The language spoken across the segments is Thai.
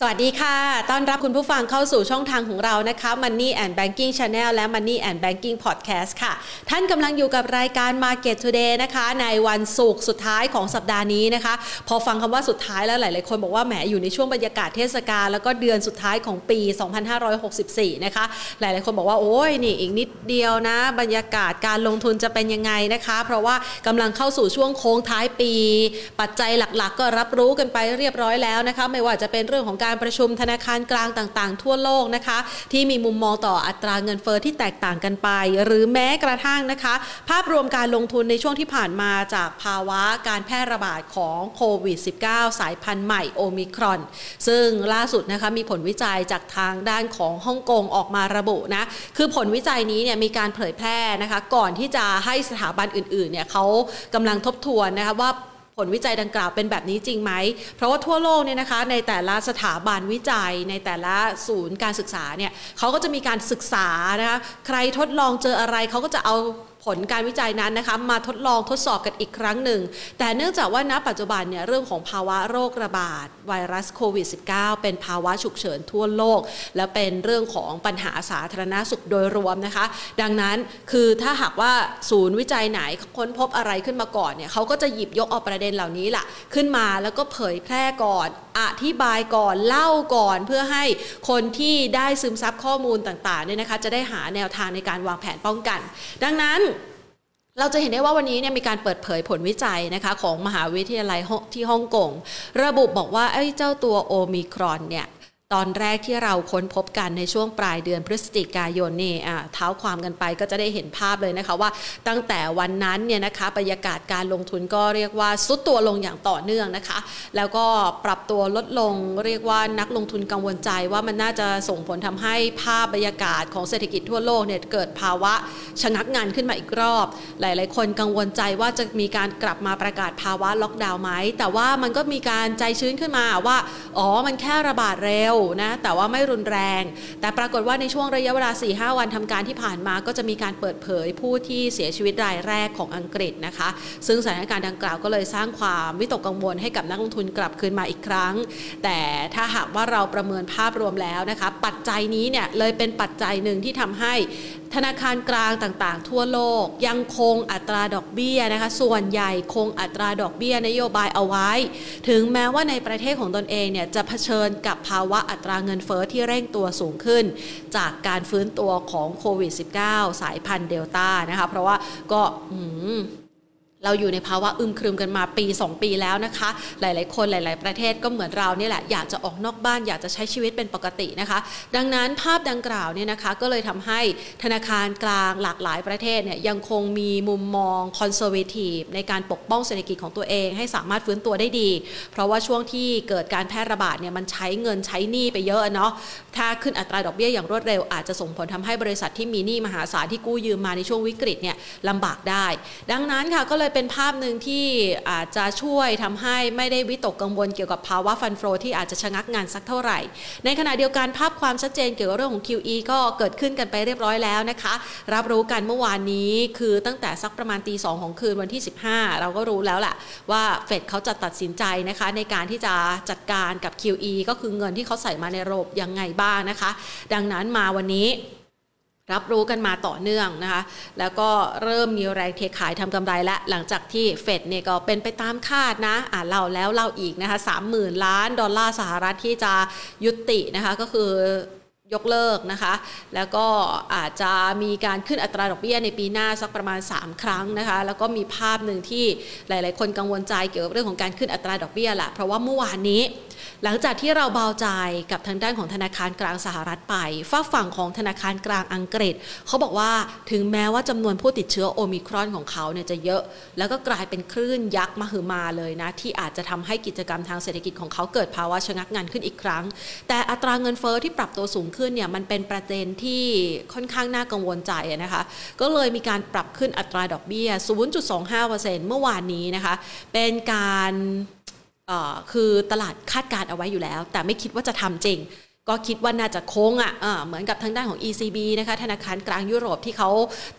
สวัสดีค่ะ ต้อนรับคุณผู้ฟังเข้าสู่ช่องทางของเรานะคะ Money and Banking Channel และ Money and Banking Podcast ค่ะ ท่านกำลังอยู่กับรายการ Market Today นะคะ ในวันศุกร์สุดท้ายของสัปดาห์นี้นะคะ พอฟังคำว่าสุดท้ายแล้วหลาย ๆ คนบอกว่าแหมอยู่ในช่วงบรรยากาศเทศกาลแล้วก็เดือนสุดท้ายของปี 2564 นะคะ หลาย ๆ คนบอกว่าโอ้ยนี่อีกนิดเดียวนะ บรรยากาศการลงทุนจะเป็นยังไงนะคะ เพราะว่ากำลังเข้าสู่ช่วงโค้งท้ายปี ปัจจัยหลัก ๆ ก็รับรู้กันไปเรียบร้อยแล้วนะคะ ไม่ว่าจะเป็นเรื่องของการการประชุมธนาคารกลางต่างๆ ทั่วโลกนะคะ ที่มีมุมมองต่ออัตราเงินเฟอ้อที่แตกต่างกันไป หรือแม้กระทั่งนะคะ ภาพรวมการลงทุนในช่วงที่ผ่านมาจากภาวะการแพร่ระบาดของโควิด -19 สายพันธุ์ใหม่โอมิครอน ซึ่งล่าสุดนะคะมีผลวิจัยจากทางด้านของฮ่องกงออกมาระบุนะคือผลวิจัยนี้เนี่ยมีการเผยแพร่นะคะ ก่อนที่จะให้สถาบันอื่นๆเนี่ยเขากำลังทบทวนนะคะว่า ผลวิจัยดังกล่าวเป็นแบบนี้จริงไหม เพราะว่าทั่วโลกเนี่ยนะคะในแต่ละสถาบันวิจัย ในแต่ละศูนย์การศึกษาเนี่ยเขาก็จะมีการศึกษานะคะใครทดลองเจออะไรเขาก็จะเอา ลการวิจัยนั้นนะคะมาทดลองทดสอบกันอีกครั้งหนึ่ง แต่เนื่องจากว่าณปัจจุบันเนี่ยเรื่องของภาวะโรคระบาด ไวรัสโควิด -19 เป็นภาวะฉุกเฉินทั่วโลก และเป็นเรื่องของปัญหาสาธารณสุขโดยรวมนะคะ ดังนั้นคือถ้าหากว่าศูนย์วิจัยไหนค้นพบอะไรขึ้นมาก่อนเนี่ยเขาก็จะหยิบยกเอาประเด็นเหล่านี้แหละขึ้นมาแล้วก็เผยแพร่ก่อน อธิบายก่อนเล่าก่อนเพื่อให้คนที่ได้ซึมซับข้อมูลต่างๆเนี่ยนะคะจะได้หาแนวทางในการวางแผนป้องกัน ดังนั้นเราจะเห็นได้ว่าวันนี้เนี่ยมีการเปิดเผยผลวิจัยนะคะของมหาวิทยาลัยที่ฮ่องกง ระบุบอกว่าไอ้เจ้าตัวโอมิครอนเนี่ย ตอนแรกที่เราค้นพบกันในช่วงปลายเดือนพฤศจิกายนนี่เท้าความกันไปก็จะได้เห็นภาพเลยนะคะว่าตั้งแต่วันนั้นเนี่ยนะคะบรรยากาศการลงทุนก็เรียกว่าซุดตัวลงอย่างต่อเนื่องนะคะ แล้วก็ปรับตัวลดลงเรียกว่านักลงทุนกังวลใจว่ามันน่าจะส่งผลทำให้ภาพบรรยากาศของเศรษฐกิจทั่วโลกเนี่ยเกิดภาวะชะงักงานขึ้นมาอีกรอบ หลาย ๆ คนกังวลใจว่าจะมีการกลับมาประกาศภาวะล็อกดาวน์ไหมแต่ว่ามันก็มีการใจชื้นขึ้นมาว่าอ๋อมันแค่ระบาดเร็วนะแต่ว่าไม่รุนแรง แต่ปรากฏว่าในช่วงระยะเวลา 4-5 วันทำการที่ผ่านมาก็จะมีการเปิดเผยผู้ที่เสียชีวิตรายแรกของอังกฤษนะคะ ซึ่งสถานการณ์ดังกล่าวก็เลยสร้างความวิตกกังวลให้กับนักลงทุนกลับคืนมาอีกครั้ง แต่ถ้าหากว่าเราประเมินภาพรวมแล้วนะคะ ปัจจัยนี้เนี่ยเลยเป็นปัจจัยหนึ่งที่ทำให้ธนาคารกลางต่างๆ ทั่วโลกยังคงอัตราดอกเบี้ยนะคะส่วนใหญ่คงอัตราดอกเบี้ยนโยบายเอาไว้ ถึงแม้ว่าในประเทศของตนเองเนี่ยจะเผชิญกับภาวะอัตราเงินเฟอ้อที่เร่งตัวสูงขึ้น จากการฟื้นตัวของโควิด -19 สายพันธุ์เดลต้านะคะเพราะว่าก็ เราอยู่ในภาวะอึมครึมกันมาปี 2 ปีแล้วนะคะ หลาย ๆ คนหลาย ๆ ประเทศก็เหมือนเราเนี่ยแหละอยากจะออกนอกบ้านอยากจะใช้ชีวิตเป็นปกตินะคะ ดังนั้นภาพดังกล่าวเนี่ยนะคะก็เลยทำให้ธนาคารกลางหลากหลายประเทศเนี่ยยังคงมีมุมมองคอนเซอร์เวทีฟในการปกป้องเศรษฐกิจของตัวเอง ให้สามารถฟื้นตัวได้ดี เพราะว่าช่วงที่เกิดการแพร่ระบาดเนี่ยมันใช้เงินใช้หนี้ไปเยอะเนาะถ้าขึ้นอัตราดอกเบี้ยอย่างรวดเร็วอาจจะส่งผลทำให้บริษัทที่มีหนี้มหาศาลที่กู้ยืมมาในช่วงวิกฤตเนี่ยลำบากได้ ดังนั้นค่ะก็เลยเป็นภาพหนึ่งที่อาจจะช่วยทำให้ไม่ได้วิตกกังวลเกี่ยวกับภาวะฟันโฟที่อาจจะชะงักงานสักเท่าไหร่ ในขณะเดียวกันภาพความชัดเจนเกี่ยวกับเรื่องของ QE ก็เกิดขึ้นกันไปเรียบร้อยแล้วนะคะ รับรู้กันเมื่อวานนี้คือตั้งแต่สักประมาณตีสองของคืนวันที่ 15 เราก็รู้แล้วแหละว่าเฟดเขาจะตัดสินใจนะคะในการที่จะจัดการกับ QE ก็คือเงินที่เขาใส่มาในระบบยังไงบ้างนะคะ ดังนั้นมาวันนี้ รับรู้กันมาต่อเนื่องนะคะ แล้วก็เริ่มมีแรงเทขายทำกำไรและ หลังจากที่เฟดเนี่ยก็เป็นไปตามคาดนะ อ่าเล่าแล้วเล่าอีกนะคะสามหมื่นล้านดอลลาร์สหรัฐที่จะยุตินะคะก็คือยกเลิกนะคะ แล้วก็อาจจะมีการขึ้นอัตราดอกเบี้ยในปีหน้าสักประมาณ 3 ครั้งนะคะ แล้วก็มีภาพหนึ่งที่หลาย ๆ คนกังวลใจเกี่ยวกับเรื่องของการขึ้นอัตราดอกเบี้ยแหละเพราะว่าเมื่อวานนี้ หลังจากที่เราเบาใจกับทางด้านของธนาคารกลางสหรัฐไปฝากฝั่งของธนาคารกลางอังกฤษ เขาบอกว่าถึงแม้ว่าจำนวนผู้ติดเชื้อโอมิครอนของเขาเนี่ยจะเยอะ แล้วก็กลายเป็นคลื่นยักษ์มหึมาเลยนะ ที่อาจจะทำให้กิจกรรมทางเศรษฐกิจของเขาเกิดภาวะชะงักงันขึ้นอีกครั้ง แต่อัตราเงินเฟอ้อที่ปรับตัวสูงขึ้นเนี่ยมันเป็นประเด็นที่ค่อนข้างน่ากังวลใจนะคะ ก็เลยมีการปรับขึ้นอัตราดอกเบี้ย 0.25%เมื่อวานนี้นะคะ เป็นการ คือตลาดคาดการเอาไว้อยู่แล้ว แต่ไม่คิดว่าจะทำจริง ก็คิดว่าน่าจะโค้งอะเหมือนกับทางด้านของ ECB นะคะธนาคารกลางยุโรปที่เขา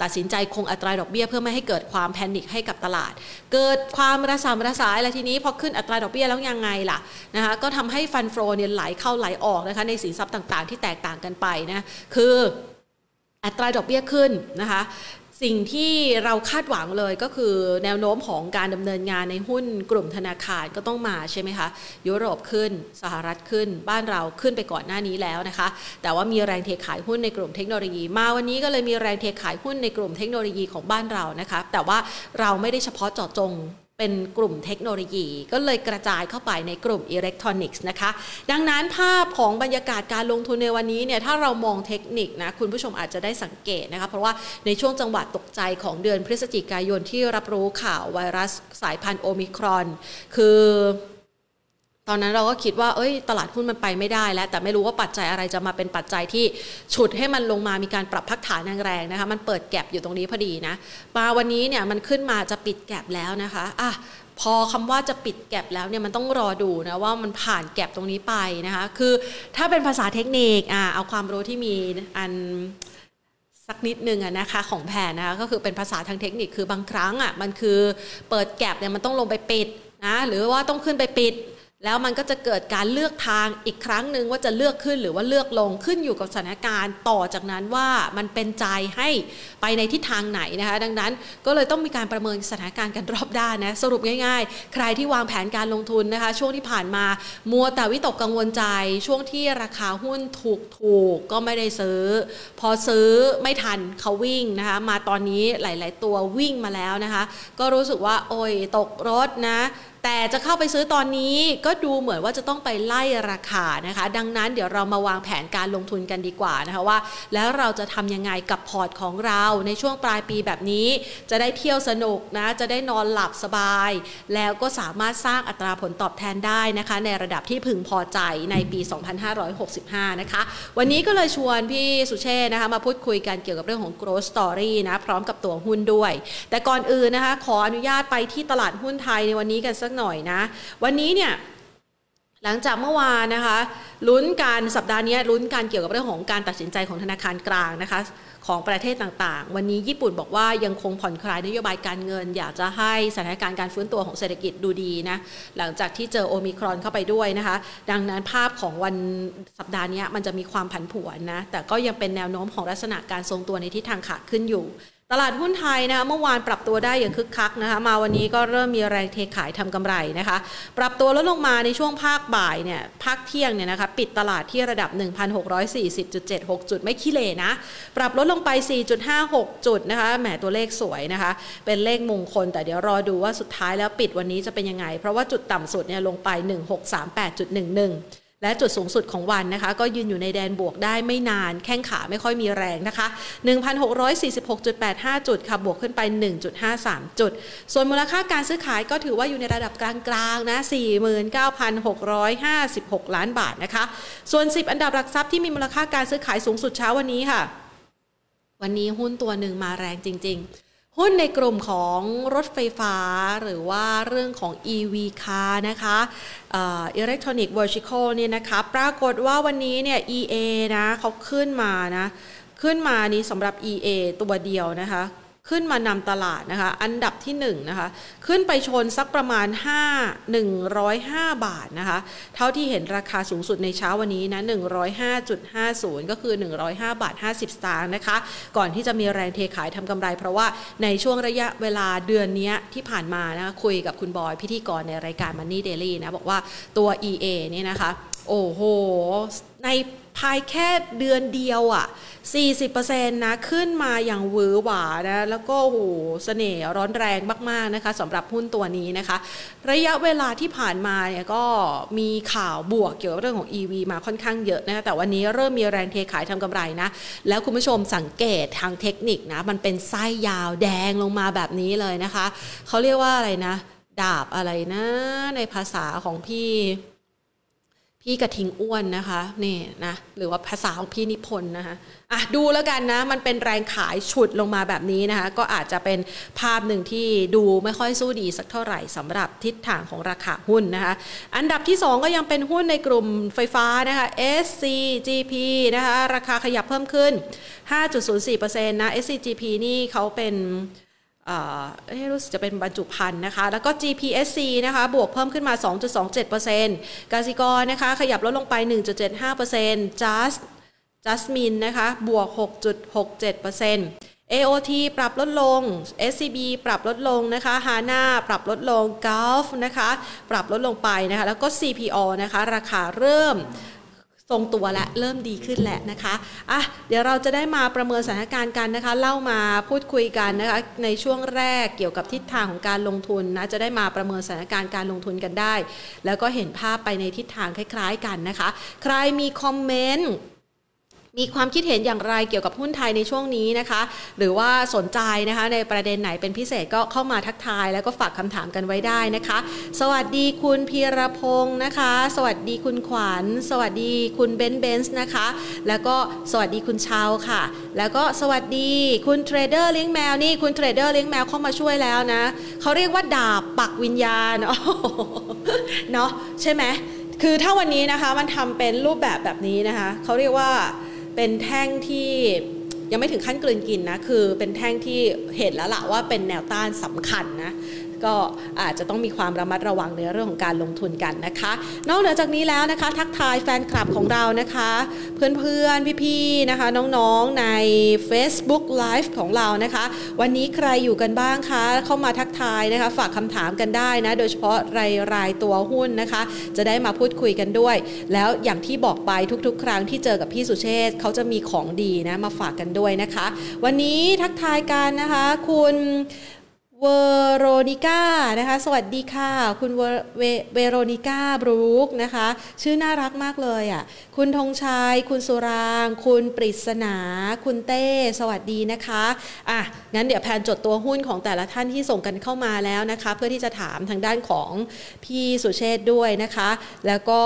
ตัดสินใจคงอัตราดอกเบี้ยเพื่อไม่ให้เกิดความแพนิคให้กับตลาด เกิดความระสำระสายอะไรทีนี้พอขึ้นอัตราดอกเบี้ยแล้วยังไงล่ะนะคะก็ทำให้ฟันโฟเนี่ยไหลเข้าไหลออกนะคะในสินทรัพย์ต่างๆ ที่แตกต่างกันไปนะคืออัตราดอกเบี้ยขึ้นนะคะ สิ่งที่เราคาดหวังเลยก็คือแนวโน้มของการดำเนินงานในหุ้นกลุ่มธนาคารก็ต้องมาใช่ไหมคะ ยุโรปขึ้น สหรัฐขึ้น บ้านเราขึ้นไปก่อนหน้านี้แล้วนะคะ แต่ว่ามีแรงเทขายหุ้นในกลุ่มเทคโนโลยี มาวันนี้ก็เลยมีแรงเทขายหุ้นในกลุ่มเทคโนโลยีของบ้านเรานะคะ แต่ว่าเราไม่ได้เฉพาะเจาะจง เป็นกลุ่มเทคโนโลยี ก็เลยกระจายเข้าไปในกลุ่มอิเล็กทรอนิกส์นะคะ ดังนั้นภาพของบรรยากาศการลงทุนในวันนี้เนี่ยถ้าเรามองเทคนิคนะคุณผู้ชมอาจจะได้สังเกตนะคะ เพราะว่าในช่วงจังหวะตกใจของเดือนพฤศจิกายนที่รับรู้ข่าวไวรัสสายพันธุ์โอมิครอน คือ ตอนนั้นเราก็คิดว่าเอ้ย ตลาดหุ้นมันไปไม่ได้แล้ว แต่ไม่รู้ว่าปัจจัยอะไรจะมาเป็นปัจจัยที่ฉุดให้มันลงมามีการปรับพักฐานแรงๆนะคะ มันเปิดแก็บอยู่ตรงนี้พอดีนะมาวันนี้เนี่ยมันขึ้นมาจะปิดแก็บแล้วนะคะอะพอคำว่าจะปิดแก็บแล้วเนี่ยมันต้องรอดูนะว่ามันผ่านแก็บตรงนี้ไปนะคะ คือถ้าเป็นภาษาเทคนิคอะเอาความรู้ที่มีอันสักนิดนึงอะนะคะของแผนนะคะก็คือเป็นภาษาทางเทคนิคคือบางครั้งอะมันคือเปิดแก็บเนี่ยมันต้องลงไปปิดนะหรือว่าต้องขึ้นไปปิด แล้วมันก็จะเกิดการเลือกทางอีกครั้งหนึ่งว่าจะเลือกขึ้นหรือว่าเลือกลงขึ้นอยู่กับสถานการณ์ต่อจากนั้นว่ามันเป็นใจให้ไปในทิศทางไหนนะคะ ดังนั้นก็เลยต้องมีการประเมินสถานการณ์กันรอบด้านนะสรุปง่ายๆ ใครที่วางแผนการลงทุนนะคะ ช่วงที่ผ่านมามัวแต่วิตกกังวลใจ ช่วงที่ราคาหุ้นถูกถูกก็ไม่ได้ซื้อ พอซื้อไม่ทันเขาวิ่งนะคะ มาตอนนี้หลาย ๆ ตัววิ่งมาแล้วนะคะ ก็รู้สึกว่าโอ้ยตกรถนะแต่จะเข้าไปซื้อตอนนี้ก็ดูเหมือนว่าจะต้องไปไล่ราคานะคะ ดังนั้นเดี๋ยวเรามาวางแผนการลงทุนกันดีกว่านะคะว่า แล้วเราจะทำยังไงกับพอร์ตของเราในช่วงปลายปีแบบนี้ จะได้เที่ยวสนุกนะ จะได้นอนหลับสบาย แล้วก็สามารถสร้างอัตราผลตอบแทนได้นะคะ ในระดับที่พึงพอใจในปี 2565 นะคะ วันนี้ก็เลยชวนพี่สุเชษนะคะมาพูดคุยกันเกี่ยวกับเรื่องของ growth story นะพร้อมกับตัวหุ้นด้วย แต่ก่อนอื่นนะคะขออนุญาตไปที่ตลาดหุ้นไทยในวันนี้กันสักหน่อยนะ วันนี้เนี่ยหลังจากเมื่อวานนะคะลุ้นการสัปดาห์นี้ลุ้นการเกี่ยวกับเรื่องของการตัดสินใจของธนาคารกลางนะคะของประเทศต่างๆ วันนี้ญี่ปุ่นบอกว่ายังคงผ่อนคลายนโยบายการเงิน อยากจะให้สถานการณ์การฟื้นตัวของเศรษฐกิจดูดีนะหลังจากที่เจอโอมิครอนเข้าไปด้วยนะคะ ดังนั้นภาพของวันสัปดาห์นี้มันจะมีความผันผวนนะแต่ก็ยังเป็นแนวโน้มของลักษณะการทรงตัวในทิศทางขาขึ้นอยู่ ตลาดหุ้นไทยนะคะเมื่อวานปรับตัวได้อย่างคึกคักนะคะมาวันนี้ก็เริ่มมีแรงเทขายทำกำไรนะคะ ปรับตัวลดลงมาในช่วงภาคบ่ายเนี่ยภาคเที่ยงเนี่ยนะคะปิดตลาดที่ระดับ 1,640.76 จุดไม่ขี้เลนะ ปรับลดลงไป 4.56 จุดนะคะแหมตัวเลขสวยนะคะ เป็นเลขมงคล แต่เดี๋ยวรอดูว่าสุดท้ายแล้วปิดวันนี้จะเป็นยังไง เพราะว่าจุดต่ำสุดเนี่ยลงไป 1638.11 และจุดสูงสุดของวันนะคะ ก็ยืนอยู่ในแดนบวกได้ไม่นาน แข้งขาไม่ค่อยมีแรงนะคะ 1,646.85 จุดค่ะ บวกขึ้นไป 1.53 จุด ส่วนมูลค่าการซื้อขายก็ถือว่าอยู่ในระดับกลางๆนะ 49,656 ล้านบาทนะคะ ส่วน 10 อันดับหลักทรัพย์ที่มีมูลค่าการซื้อขายสูงสุดเช้าวันนี้ค่ะ วันนี้หุ้นตัวหนึ่งมาแรงจริง ๆ หุ้นในกลุ่มของรถไฟฟ้าหรือว่าเรื่องของ EV car นะคะ electric vehicle เนี่ยนะคะ ปรากฏว่าวันนี้เนี่ย EA นะเขาขึ้นมานะ ขึ้นมานี้สำหรับ EA ตัวเดียวนะคะ ขึ้นมานำตลาดนะคะ อันดับที่1นนะคะ ขึ้นไปชนสักประมาณ 5 105 บาทนะคะ เท่าที่เห็นราคาสูงสุดในเช้าวันนี้นะ105.50 ก็คือ 105 บาท 50 สตางค์นะคะ ก่อนที่จะมีแรงเทขายทำกำไร เพราะว่าในช่วงระยะเวลาเดือนนี้ที่ผ่านมานะคุยกับคุณบอยพิธีกรในรายการ Money Daily นะ บอกว่าตัว EA เนี่ยนะคะ โอ้โห ใน ภายแค่เดือนเดียวอะ่ะ 40%นะขึ้นมาอย่างวือหวานะแล้วก็โหเสน่ห์ร้อนแรงมากๆนะคะสำหรับหุ้นตัวนี้นะคะ ระยะเวลาที่ผ่านมาเนี่ยก็มีข่าวบวกเกี่ยวกับเรื่องของ EV มาค่อนข้างเยอะนะคะแต่วันนี้เริ่มมีแรงเทขายทำกำไรนะ แล้วคุณผู้ชมสังเกตทางเทคนิคนะ มันเป็นไส้ยาวแดงลงมาแบบนี้เลยนะคะ เขาเรียกว่าอะไรนะ ดาบอะไรนะ ในภาษาของพี่ พี่กระทิงอ้วนนะคะนี่นะหรือว่าภาษาของพี่นิพนธ์นะคะอะดูแล้วกันนะมันเป็นแรงขายฉุดลงมาแบบนี้นะคะก็อาจจะเป็นภาพหนึ่งที่ดูไม่ค่อยสู้ดีสักเท่าไหร่สำหรับทิศทางของราคาหุ้นนะคะอันดับที่ 2 ก็ยังเป็นหุ้นในกลุ่มไฟฟ้านะคะ SCGP นะคะราคาขยับเพิ่มขึ้น 5.04%นะ SCGP นี่เขาเป็น รู้สึกจะเป็นบรรจุภัณฑ์นะคะ แล้วก็ GPSC นะคะ บวกเพิ่มขึ้นมา 2.27%กสิกรนะคะ ขยับลดลงไป 1.75% Just Jasmine นะคะ บวก 6.67% AOT ปรับลดลง SCB ปรับลดลงนะคะ HANA ปรับลดลง Gulf นะคะ ปรับลดลงไปนะคะ แล้วก็ CPO นะคะ ราคาเริ่ม ทรงตัวและเริ่มดีขึ้นแหละนะคะอะเดี๋ยวเราจะได้มาประเมินสถานการณ์กันนะคะ เล่ามาพูดคุยกันนะคะ ในช่วงแรกเกี่ยวกับทิศทางของการลงทุนนะจะได้มาประเมินสถานการณ์การลงทุนกันได้ แล้วก็เห็นภาพไปในทิศทางคล้าย ๆ กันนะคะ ใครมีคอมเมนต์ มีความคิดเห็นอย่างไรเกี่ยวกับหุ้นไทยในช่วงนี้นะคะ หรือว่าสนใจนะคะในประเด็นไหนเป็นพิเศษก็เข้ามาทักทาย แล้วก็ฝากคำถามกันไว้ได้นะคะ สวัสดีคุณพีรพงศ์นะคะ สวัสดีคุณขวัญ สวัสดีคุณเบนเบนส์นะคะ แล้วก็สวัสดีคุณชาวค่ะ แล้วก็สวัสดีคุณเทรดเดอร์เลี้ยงแมวนี่คุณเทรดเดอร์เลี้ยงแมวเข้ามาช่วยแล้วนะเขาเรียกว่าดาบปักวิญญาณเนาะใช่ไหมคือถ้าวันนี้นะคะมันทำเป็นรูปแบบแบบนี้นะคะเขาเรียกว่า เป็นแท่งที่ยังไม่ถึงขั้นกลืนกินนะ คือเป็นแท่งที่เห็นแล้วล่ะว่าเป็นแนวต้านสำคัญนะ ก็อาจจะต้องมีความระมัดระวังในเรื่องของการลงทุนกันนะคะ นอกเหนือจากนี้แล้วนะคะ ทักทายแฟนคลับของเรานะคะ เพื่อนๆ พี่ๆนะคะ น้องๆใน Facebook Live ของเรานะคะ วันนี้ใครอยู่กันบ้างคะเข้ามาทักทายนะคะ ฝากคำถามกันได้นะ โดยเฉพาะรายรายตัวหุ้นนะคะ จะได้มาพูดคุยกันด้วย แล้วอย่างที่บอกไปทุกๆ ครั้งที่เจอกับพี่สุเชษเขาจะมีของดีนะมาฝากกันด้วยนะคะ วันนี้ทักทายกันนะคะ คุณ เวโรนิก้านะคะ สวัสดีค่ะ คุณเวเวโรนิก้าบรูคนะคะ ชื่อน่ารักมากเลยอะ คุณธงชัย คุณสุราง คุณปริศนา คุณเต้ สวัสดีนะคะ อะ งั้นเดี๋ยวแพนจดตัวหุ้นของแต่ละท่านที่ส่งกันเข้ามาแล้วนะคะ เพื่อที่จะถามทางด้านของพี่สุเชษด้วยนะคะ แล้วก็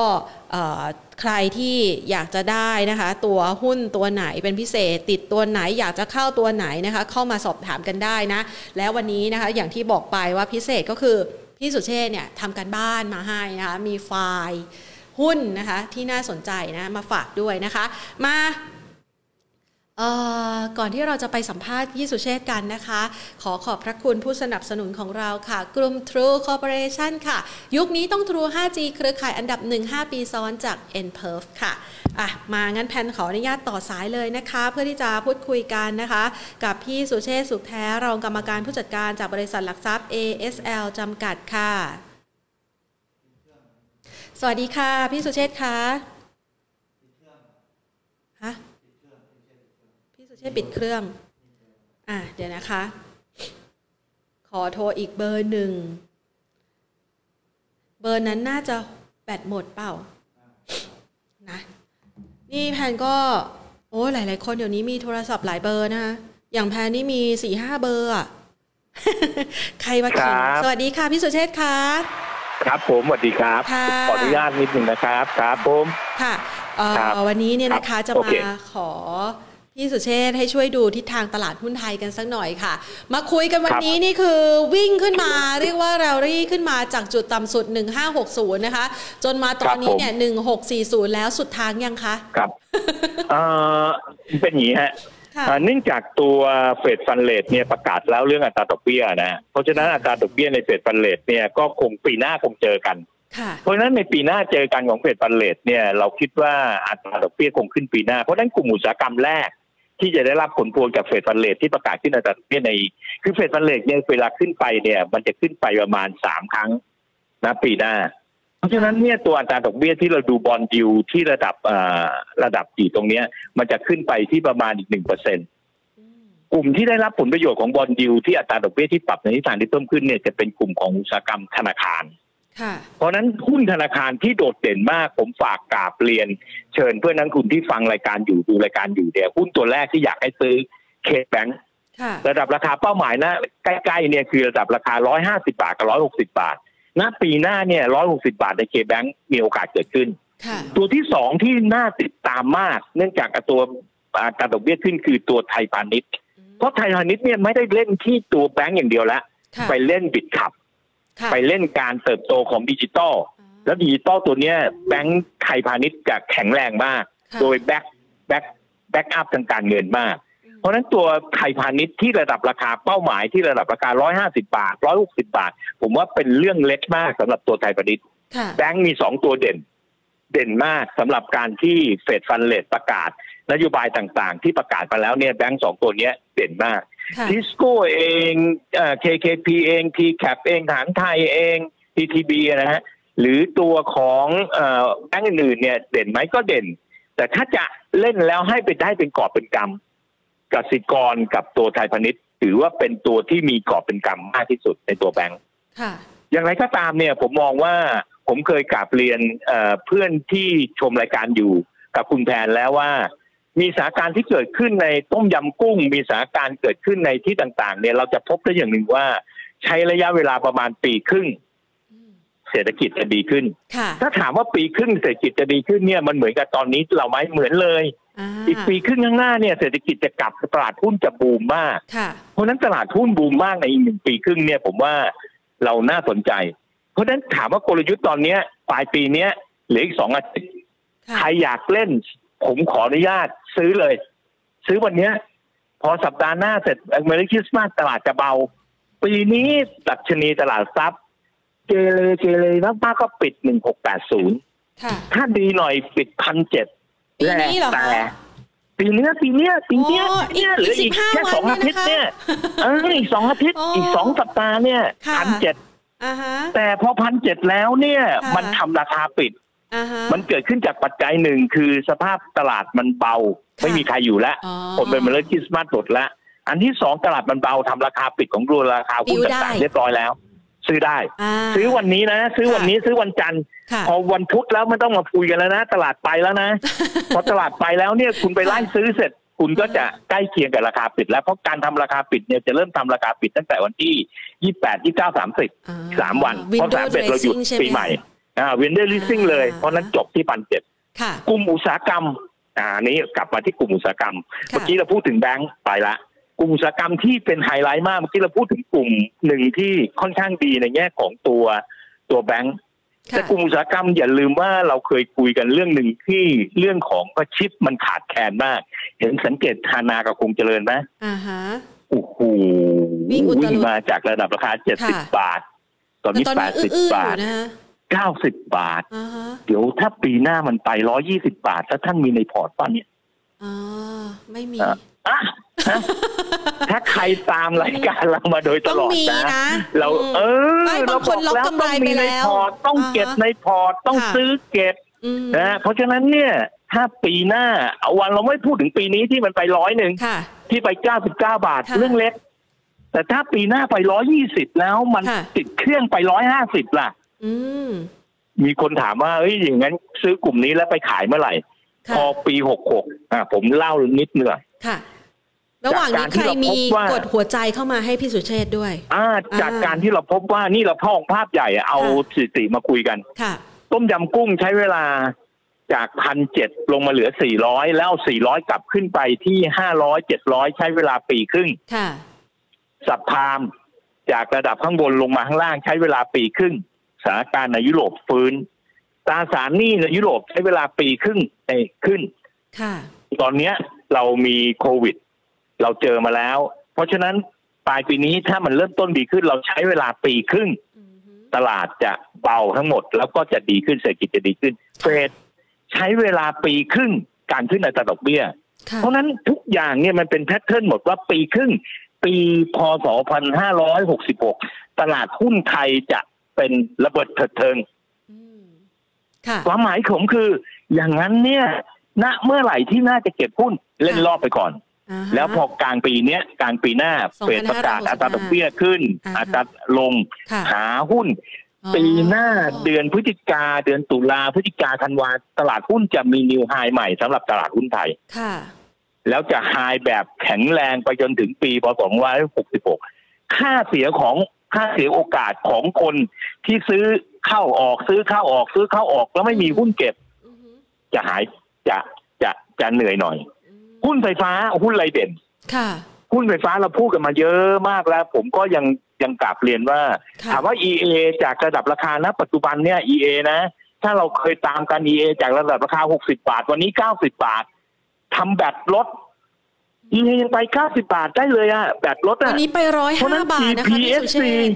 ใครที่อยากจะได้นะคะ ตัวหุ้นตัวไหนเป็นพิเศษ ติดตัวไหนอยากจะเข้าตัวไหนนะคะ เข้ามาสอบถามกันได้นะ แล้ววันนี้นะคะอย่างที่บอกไปว่าพิเศษก็คือพี่สุเชษเนี่ยทำการบ้านมาให้นะคะมีไฟล์หุ้นนะคะที่น่าสนใจนะมาฝากด้วยนะคะ มา ก่อนที่เราจะไปสัมภาษณ์พี่สุเชษกันนะคะ ขอขอบพระคุณผู้สนับสนุนของเราค่ะ กลุ่ม True Corporation ค่ะ ยุคนี้ต้อง True 5G เครือข่ายอันดับ 1 5 ปีซ้อนจาก n p e r f ค่ะอะ มางั้นแพนขออนุญาตต่อสายเลยนะคะ เพื่อที่จะพูดคุยกันนะคะ กับพี่สุเชษสุขแท้รองกรรมการผู้จัดการจากบริษัทหลักทรัพย์ ASL จำกัดค่ะ สวัสดีค่ะ พี่สุเชษค่ะฮะ ช่ปิดเครื่อง อะเดี๋ยวนะคะ ขอโทรอีกเบอร์หนึ่ง เบอร์นั้นน่าจะแบตหมดเปล่า นะ นี่แพนก็ โอ้หลาย ๆ คนเดี๋ยวนี้มีโทรศัพท์หลายเบอร์นะคะ อย่างแพนนี่มีสี่ห้าเบอร์อะใครมาขิงสวัสดีค่ะ พี่สุเชษค่ะครับผมสวัสดีครับ ขออนุญาตนิดหนึ่งนะครับ ครับผม ค่ะวันนี้เนี่ยนะคะจะมาขอ พี่สุเชษให้ช่วยดูทิศทางตลาดหุ้นไทยกันสักหน่อยค่ะ มาคุยกันวันนี้นี่คือวิ่งขึ้นมาเรียกว่าแรลลี่ขึ้นมาจากจุดต่ำสุด 1560 นะคะ จนมาตอนนี้เนี่ย 1640 แล้วสุดทางยังคะ ครับเออเป็นอย่างนี้ฮะเนื่องจากตัว Fed fund rate เนี่ยประกาศแล้วเรื่องอัตราดอกเบี้ยนะเพราะฉะนั้นอัตราดอกเบี้ยใน Fed fund rate เนี่ยก็คงปีหน้าคงเจอกันเพราะฉะนั้นในปีหน้าเจอกันของ Fed fund rate เนี่ยเราคิดว่าอัตราดอกเบี้ยคงขึ้นปีหน้า เพราะฉะนั้นกลุ่มอุตสาหกรรมแรก ที่จะได้รับผลพวงจาก Fed fund rate ที่ประกาศขึ้นอัตราดอกเบี้ยใน คือ Fed fund rate เนี่ยเวลาขึ้นไปเนี่ย มันจะขึ้นไปประมาณสามครั้งนะปีหน้า เพราะฉะนั้นเนี่ยตัวอัตราดอกเบี้ยที่เราดู bond yield ที่ระดับระดับกี่ตรงเนี้ย มันจะขึ้นไปที่ประมาณอีกหนึ่งเปอร์เซ็นต์กลุ่มที่ได้รับผลประโยชน์ของ bond yield ที่อัตราดอกเบี้ยที่ปรับในทิศทางที่เพิ่มขึ้นเนี่ยจะเป็นกลุ่มของอุตสาหกรรมธนาคาร เพราะนั้นหุ้นธนาคารที่โดดเด่นมากผมฝากกราบเรียน เชิญเพื่อนนักลงทุนที่ฟังรายการอยู่ดูรายการอยู่เดี๋ยวหุ้นตัวแรกที่อยากให้ซื้อKBank ระดับราคาเป้าหมายนะ ใกล้ๆเนี่ยคือระดับราคา 150 บาทกับ 160 บาทณปีหน้าเนี่ย 160 บาทใน KBank มีโอกาสเกิดขึ้นค่ะตัวที่สองที่น่าติดตามมาก เนื่องจากตัวอัตราดอกเบี้ยขึ้นคือตัวไทยพาณิชย์เพราะไทยพาณิชย์เนี่ยไม่ได้เล่นที่ตัวแบงก์อย่างเดียวแล้วค่ะไปเล่น Bitkub ค่ะ ไปเล่นการเติบโตของดิจิตอลแล้วดิจิตอลตัวเนี้ยแบงก์ไทยพาณิชย์จะแข็งแรงมากค่ะโดย back back backup ทางการเงินมาก เพราะฉะนั้นตัวไทยพาณิชย์ที่ระดับราคาเป้าหมายที่ระดับราคา 150 บาท 160 บาท ผมว่าเป็นเรื่องเล็กมากสำหรับตัวไทยพาณิชย์ค่ะแบงก์มีสองตัวเด่น เด่นมากสำหรับการที่ Fed fund rate ประกาศ นโยบายต่างๆ ที่ประกาศไปแล้วเนี่ยแบงก์สองตัวเนี้ยเด่นมาก ค่ะทิสโก้เองเอ่อ KKP เอง TCAP เองฐานไทยเอง TTB นะฮะหรือตัวของเอ่อแบงก์อื่นๆเนี่ยเด่นไหมก็เด่น แต่ถ้าจะเล่นแล้วให้ไปได้เป็นกอบเป็นกำกสิกรกับตัวไทยพาณิชย์ ถือว่าเป็นตัวที่มีกอบเป็นกำมากที่สุดในตัวแบงก์ค่ะอย่างไรก็ตามเนี่ยผมมองว่าผมเคยกราบเรียนเอ่อเพื่อนที่ชมรายการอยู่กับคุณแพนแล้วว่า มีสถานการณ์ที่เกิดขึ้นในต้มยำกุ้ง มีสถานการณ์เกิดขึ้นในที่ต่างๆ เนี่ยเราจะพบได้อย่างหนึ่งว่า ใช้ระยะเวลาประมาณปีครึ่ง เศรษฐกิจจะดีขึ้นค่ะถ้าถามว่าปีครึ่งเศรษฐกิจจะดีขึ้นเนี่ยมันเหมือนกับตอนนี้เราไหมเหมือนเลยอ่าอีกปีครึ่งข้างหน้าเนี่ยเศรษฐกิจจะกลับตลาดหุ้นจะบูมมากค่ะเพราะฉะนั้นตลาดหุ้นบูมมากในอีกหนึ่งปีครึ่งเนี่ยผมว่าเราน่าสนใจ เพราะฉะนั้นถามว่ากลยุทธ์ตอนเนี้ยปลายปีเนี้ยเหลืออีกสองอาทิตย์ค่ะใครอยากเล่น ผมขออนุญาตซื้อเลย ซื้อวันเนี้ย พอสัปดาห์หน้าเสร็จอเมริกาคริสต์มาสตลาดจะเบา ปีนี้ดัชนีตลาดทรัพย์ เจเลเจเลมากๆก็ปิดหนึ่งหกแปดศูนย์ค่ะถ้าดีหน่อยปิดพันเจ็ดปีนี้เหรอคะแต่ปีเนี้ยปีเนี้ยปีเนี้ยโอ้เนี่ยอีกเหลืออีก15แค่สองวัอานทิตย์เนี่ยเนี่ยนะคะเอออีกสองอาทิตย์โอ้อีกสองสัปดาห์เนี่ยค่ะพันเจ็ดอ่าฮะแต่พอพันเจ็ดแล้วเนี่ยค่ะมันทำราคาปิดอ่าฮะ มันเกิดขึ้นจากปัจจัยหนึ่งคือสภาพตลาดมันเบาค่ะไม่มีใครอยู่แล้วอ๋อคนเป็นมาเลคริสต์มาสหมดแล้วอันที่สองตลาดมันเบาทำราคาปิดของรูราคาหุ้นดิวได้ต่างๆเรียบร้อยแล้ว ซื้อได้อ่าซื้อวันนี้นะ ซื้อวันนี้ซื้อวันจันทร์ค่ะพอวันพุธแล้วไม่ต้องมาคุยกันแล้วนะ ตลาดไปแล้วนะพอตลาดไปแล้วเนี่ยคุณไปไล่ซื้อเสร็จ คุณก็จะใกล้เคียงกับราคาปิด แล้วเพราะการทำราคาปิดเนี่ยจะเริ่มทำราคาปิดตั้งแต่วันที่ยี่แปดยี่เก้าสามสิบอ่สามวันเพราะ Window สามเบ็ดเราหยุด dressing ใช่ไหมปีใหม่ อ่าวินเดอร์ลิสซิ่งเลย เพราะนั้นจบที่พันเจ็ดค่ะกลุ่มอุตสาหกรรมอ่าอันนี้กลับมาที่กลุ่มอุตสาหกรรมค่ะเมื่อกี้เราพูดถึงแบงก์ไปละกลุ่มอุตสาหกรรมที่เป็นไฮไลท์มากเมื่อกี้เราพูดถึงกลุ่มหนึ่งที่ค่อนข้างดีในแง่ของตัวตัวแบงก์ค่ะแต่กลุ่มอุตสาหกรรมอย่าลืมว่าเราเคยคุยกันเรื่องหนึ่งที่เรื่องของประชิปมันขาดแคลนมาก เห็นสังเกตธานากับคงเจริญไหมอ่าฮะโอ้โหวิ่งอุตลุดมาจากระดับราคาเจ็ดสิบค่ะบาท ตอนแต่นี้ตอนแปนี้ดสิบอื้อๆอบาทยู่นะฮะ เก้าสิบบาทอ่าฮะเดี๋ยวถ้าปีหน้ามันไปร้อยี่สิบาท ถ้าท่านมีในพอร์ตป่ะเนี่ยอ่าไม่มีอะอะฮะถ้าใครตามรายการเรามาโดยตลอดต้องมีนะนะ เราอืมเออไม่เราบางคนล็อกกำไรต้องมีในไปแล้วพอร์ตต้องเก็บอ่าฮะในพอร์ตต้องค่ะซื้อเก็บอืมนะเพราะฉะนั้นเนี่ย ถ้าปีหน้าเอาวันเราไม่พูดถึงปีนี้ที่มันไปร้อยหนึ่งค่ะที่ไปเก้าสิบเก้าบาทค่ะเรื่องเล็ก แต่ถ้าปีหน้าไปร้อยี่สิบแล้วมันค่ะติดเครื่องไปร้อยห้าสิบล่ะอื มมีคนถามว่าเอ้ยอย่างนั้น ซื้อกลุ่มนี้แล้วไปขายเมื่อไหร่ค่ะพอปีหกหกอะผมเล่านิดเหนื่อยค่ะ ระหว่างนี้จากการที่ใครเรามีพบว่ากดหัวใจเข้ามาให้พี่สุเชษฐ์ด้วย อ่า จากอ่าการที่เราพบว่านี่เราพ่องภาพใหญ่อะเอาค่ะสถิติมาคุยกันค่ะต้มยำกุ้งใช้เวลาจากพันเจ็ดลงมาเหลือสี่ร้อยแล้วสี่ร้อยกลับขึ้นไปที่ห้าร้อยเจ็ดร้อยใช้เวลาปีครึ่งค่ะสับพามจากระดับข้างบนลงมาข้างล่างใช้เวลาปีครึ่ง สถานการณ์ในยุโรปฟื้นตราสารหนี้ในยุโรปใช้เวลาปีครึ่งเอ้ยขึ้นค่ะตอนเนี้ยเรามีโควิด เราเจอมาแล้ว เพราะฉะนั้นปลายปีนี้ถ้ามันเริ่มต้นดีขึ้น เราใช้เวลาปีครึ่งอือฮึตลาดจะเบาทั้งหมด แล้วก็จะดีขึ้นเศรษฐกิจจะดีขึ้น เฟดใช้เวลาปีครึ่งการขึ้นอัตราดอกเบี้ยค่ะเพราะฉะนั้นทุกอย่างเนี่ยมันเป็นแพทเทิร์นหมดว่าปีครึ่ง ปีพศ 2566 ตลาดหุ้นไทยจะ เป็นระเบิดเถิดเทิงอืมค่ะความหมายผมคือ อย่างนั้นเนี่ยณเมื่อไหร่ที่น่าจะเก็บหุ้นเล่นรอบไปก่อนอ่าฮะแล้วพอกลางปีเนี้ยกลางปีหน้า2565เฟดประกาศอัตราดอกเบี้ยขึ้นอ่าฮะอัตราลงค่ะหาหุ้นอ๋อปีหน้าเดือนพฤศจิกาเดือนตุลาพฤศจิกาธันวาตลาดหุ้นจะมีนิวไฮใหม่สำหรับตลาดหุ้นไทยค่ะแล้วจะไฮแบบแข็งแรงไปจนถึงปีพศ2566 ค่าเสียของ ค่าเสียโอกาสของคนที่ซื้อเข้าออกซื้อเข้าออกซื้อเข้าออกแล้วไม่มีหุ้นเก็บอือฮึจะหายจะจะจะเหนื่อยหน่อย หุ้นไฟฟ้าหุ้นไรเด่น ค่ะ หุ้นไฟฟ้าเราพูดกันมาเยอะมากแล้ว ผมก็ยังยังกลับเรียนว่าค่ะถามว่า EA จากระดับราคาณปัจจุบันเนี่ย EA นะ ถ้าเราเคยตามกัน EA จากระดับราคา 60 บาท วันนี้ 90 บาททำแบตลด EA ยังไป90บาทได้เลยอะแบตลดวัอะนนี้ไปร้อยเพราะฉะห้านั้นบาทนะคะพี่สุเช GPSC ษฐ์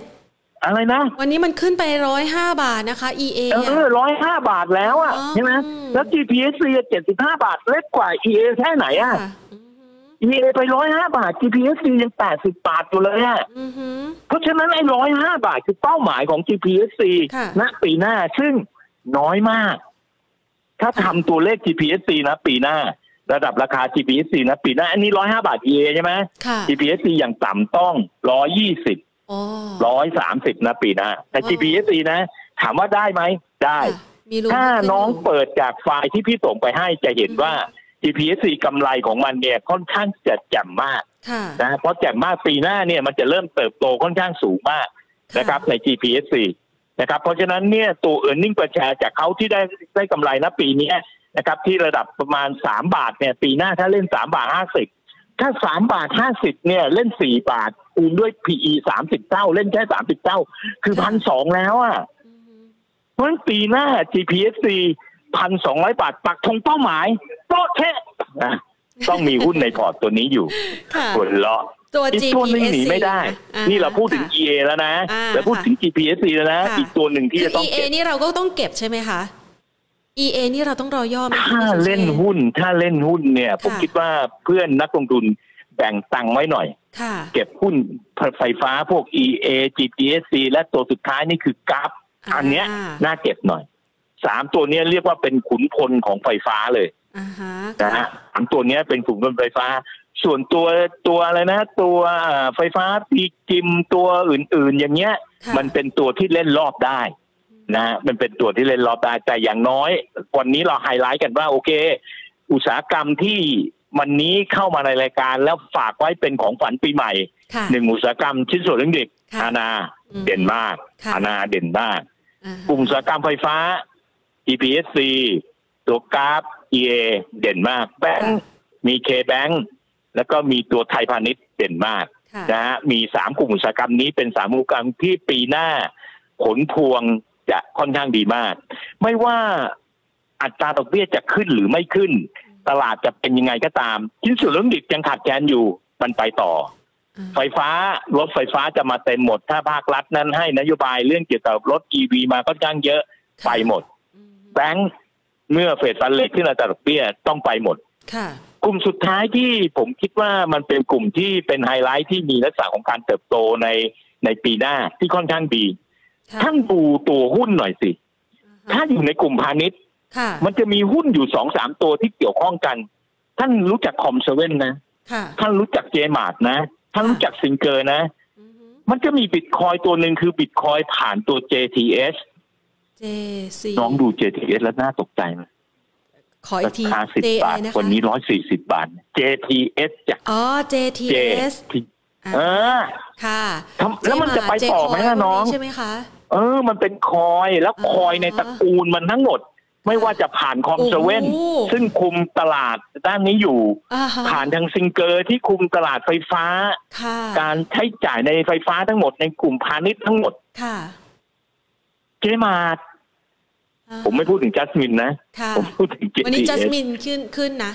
อะไรนะ วันนี้มันขึ้นไปร้อยห้าบาทนะคะ EA เออะอร้อยห้าบาทแล้วอะอ๋อใช่ไหมอืมแล้ว GPSC เจ็ดสิบห้าบาทเล็กกว่า EA แค่ไหนอะค่ะอือหือ EA ไปร้อยห้าบาท GPSC ยังแปดสิบบาทอยู่เลยอะอือหือเพราะฉะนั้นไอ้ร้อยห้าบาทคือเป้าหมายของ GPSC ค่ะณปีหน้าซึ่งน้อยมาก ถ้าทำตัวเลข GPSC นะปีหน้า ระดับราคา GPSC นะปีหน้าอันนี้ร้อยห้าบาท EA ใช่ไหมค่ะ GPSC อย่างต่ำต้องร้อยยี่สิบอ๋อร้อยสามสิบนะปีหน้าแต่อ๋อ GPSC นะ ถามว่าได้ไหมได้ค่ะมีลุ้นถ้าขึ้น้องยู่เปิดจากไฟล์ที่พี่ส่งไปให้จะเห็นว่า GPSC กำไรของมันเนี่ยค่อนข้างจะแจ่มมากค่ะนะเพราะแจ่มมากปีหน้าเนี่ยมันจะเริ่มเติบโตค่อนข้างสูงมากนะครับใน GPSC นะครับเพราะฉะนั้นเนี่ยตัว e a r n i n g per share จากเขาที่ได้ได้กำไรนะปีเนี้ย นะครับ ที่ระดับประมาณ3บาทเนี่ยปีหน้าถ้าเล่น3บาท50ถ้า3บาท50เนี่ยเล่น4บาทคูณด้วย PE 30เท่าเล่นแค่30เท่า คือพันสองแล้วอะอือหือเพราะฉะนั้นปีหน้า GPSC พันสองร้อยบาทปักธงเป้าหมายโป๊ะแค่นะต้องมีหุ้นในพอร์ตตัวนี้อยู่ค่ะหัวเราะตัวอีกตัวหนึง GPSC หนีไม่ได้อ่นี่เราพูดถึงค่ะ EA แล้วนะอ่าแล้วพูดถึง GPSC แล้วนะค่ะอีกตัวหนึ่งที่จะต้องคืเก็ EA บนี่เราก็ต้องเก็บใช่ไหมคะ EA นี่เราต้องรอย่อไหมคะถ้าพี่สุชษฐ์เล่นหุ้น ถ้าเล่นหุ้นเนี่ย ผมค่ะคิดว่าเพื่อนนักลงทุนแบ่งตังค์ไว้หน่อยค่ะเก็บหุ้นไฟฟ้าพวก EA GPSC และตัวสุดท้ายนี่คือกราฟอ่าอันเนี้ยน่าเก็บหน่อยสามตัวเนี้ยเรียกว่าเป็นขุนพลของไฟฟ้าเลยอ่าฮะนะฮะสามตัวเนี้ยเป็นกลุ่มรถไฟฟ้า ส่วนตัวตัวอะไรนะ ตัวอ่าไฟฟ้าปีกิมตัวอื่น ๆ อย่างเงี้ยค่ะมันเป็นตัวที่เล่นรอบได้ นะฮะมันเป็นตัวที่เล่นรอบได้แต่อย่างน้อย วันนี้เราไฮไลท์กันว่า โอเค อุตสาหกรรมที่วันนี้เข้ามาในรายการแล้วฝากไว้เป็นของฝันปีใหม่ค่ะหนึ่งอุตสาหกรรมชิ้นส่วนเรื่องเด็กค่ะอาณาอืมเด่นมากค่ะอาณาเด่นมากอ่าฮะกลุ่มอุตสาหกรรมไฟฟ้า EPSC ตัวกราฟ EA เด่นมาก แบงค์มีเคแบงค์แล้วก็มีตัวไทยพาณิชย์เด่นมากค่ะนะฮะมีสามกลุ่มอุตสาหกรรมนี้เป็นสามอุตสาหกรรมที่ปีหน้า ผลพวง จะค่อนข้างดีมาก ไม่ว่าอัตราดอกเบี้ยจะขึ้นหรือไม่ขึ้น ตลาดจะเป็นยังไงก็ตามชิ้นส่วนเรื่องดิบยังขาดแคลนอยู่มันไปต่ออ่าไฟฟ้ารถไฟฟ้าจะมาเต็มหมด ถ้าภาครัฐนั้นให้นโยบายเรื่องเกี่ยวกับรถ EV มาก็จ้างเยอะค่ะไปหมดอืมแบงค์เมื่อ Fed Fund Rate ขึ้นอัตราดอกเบี้ยต้องไปหมดค่ะกลุ่มสุดท้ายที่ผมคิดว่ามันเป็นกลุ่มที่เป็นไฮไลท์ที่มีลักษณะของการเติบโตในในปีหน้าที่ค่อนข้างดีค่ะ ท่านดูตัวหุ้นหน่อยสิอ่าฮะถ้าอยู่ในกลุ่มพาณิชย์ค่ะมันจะมีหุ้นอยู่สองสามตัวที่เกี่ยวข้องกัน ท่านรู้จักคอมเซเว่นนะค่ะท่านรู้จักเจมาร์ดนะ ท่านรู้จักซิงเกอร์นะอือฮึมันจะมีบิตคอยตัวหนึ่งคือบิตคอยผ่านตัว JTS JC น้องดู JTS แล้วน่าตกใจไหมขออีรากทีคาสิบ J บาอะทไรนะคะวันนี้ร้อยสี่สิบบาท JTS จากอ๋อ J JTS อ่าเออค่ะทำแล้วมันจะไปต่อไหมล่ะน้องใช่ไหมคะ เออ มันเป็นคอยแล้วอ่าคอยในตระกูลมันทั้งหมด ไม่ว่าจะผ่าน Com Seven โอ้โหซึ่งคุมตลาดด้านนี้อยู่อ่าฮะผ่านทาง Singer ที่คุมตลาดไฟฟ้าค่ะการใช้จ่ายในไฟฟ้าทั้งหมดในกลุ่มพาณิชย์ทั้งหมดค่ะ Jaymart อ่าผมไม่พูดถึง Jasmine นะค่ะผมพูดถึงวันนี้ JTS จัสมินขึ้นขึ้นนะ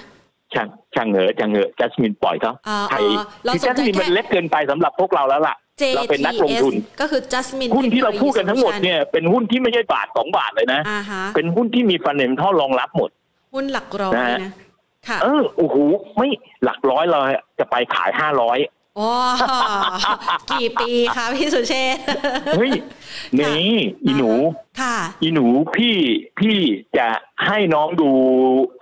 ช่างช่างเหอะช่างเหอะจัสมินปล่อยเขาอ่าใครอ๋อเราคือสนใจจัสมินแค่มันเล็กเกินไปสำหรับพวกเราแล้วล่ะเราเป็นนักลงทุนก็คือ Jasmine หุ้นที่เราพูดกันทั้งหมดเนี่ยเป็นหุ้นที่ไม่ใช่บาทสองบาทเลยนะอ่าฮะเป็นหุ้นที่มีฟันเดนท่อรองรับหมด หุ้นหลักร้อยนะฮะนะค่ะเออโอ้โหไม่หลักร้อยเลยจะไปขายห้าร้อยอ๋อกี่ปีคะพี่สุเชษฐ์เฮ้ยนี่อีหนู ค่ะ อีหนูพี่พี่จะให้น้องดู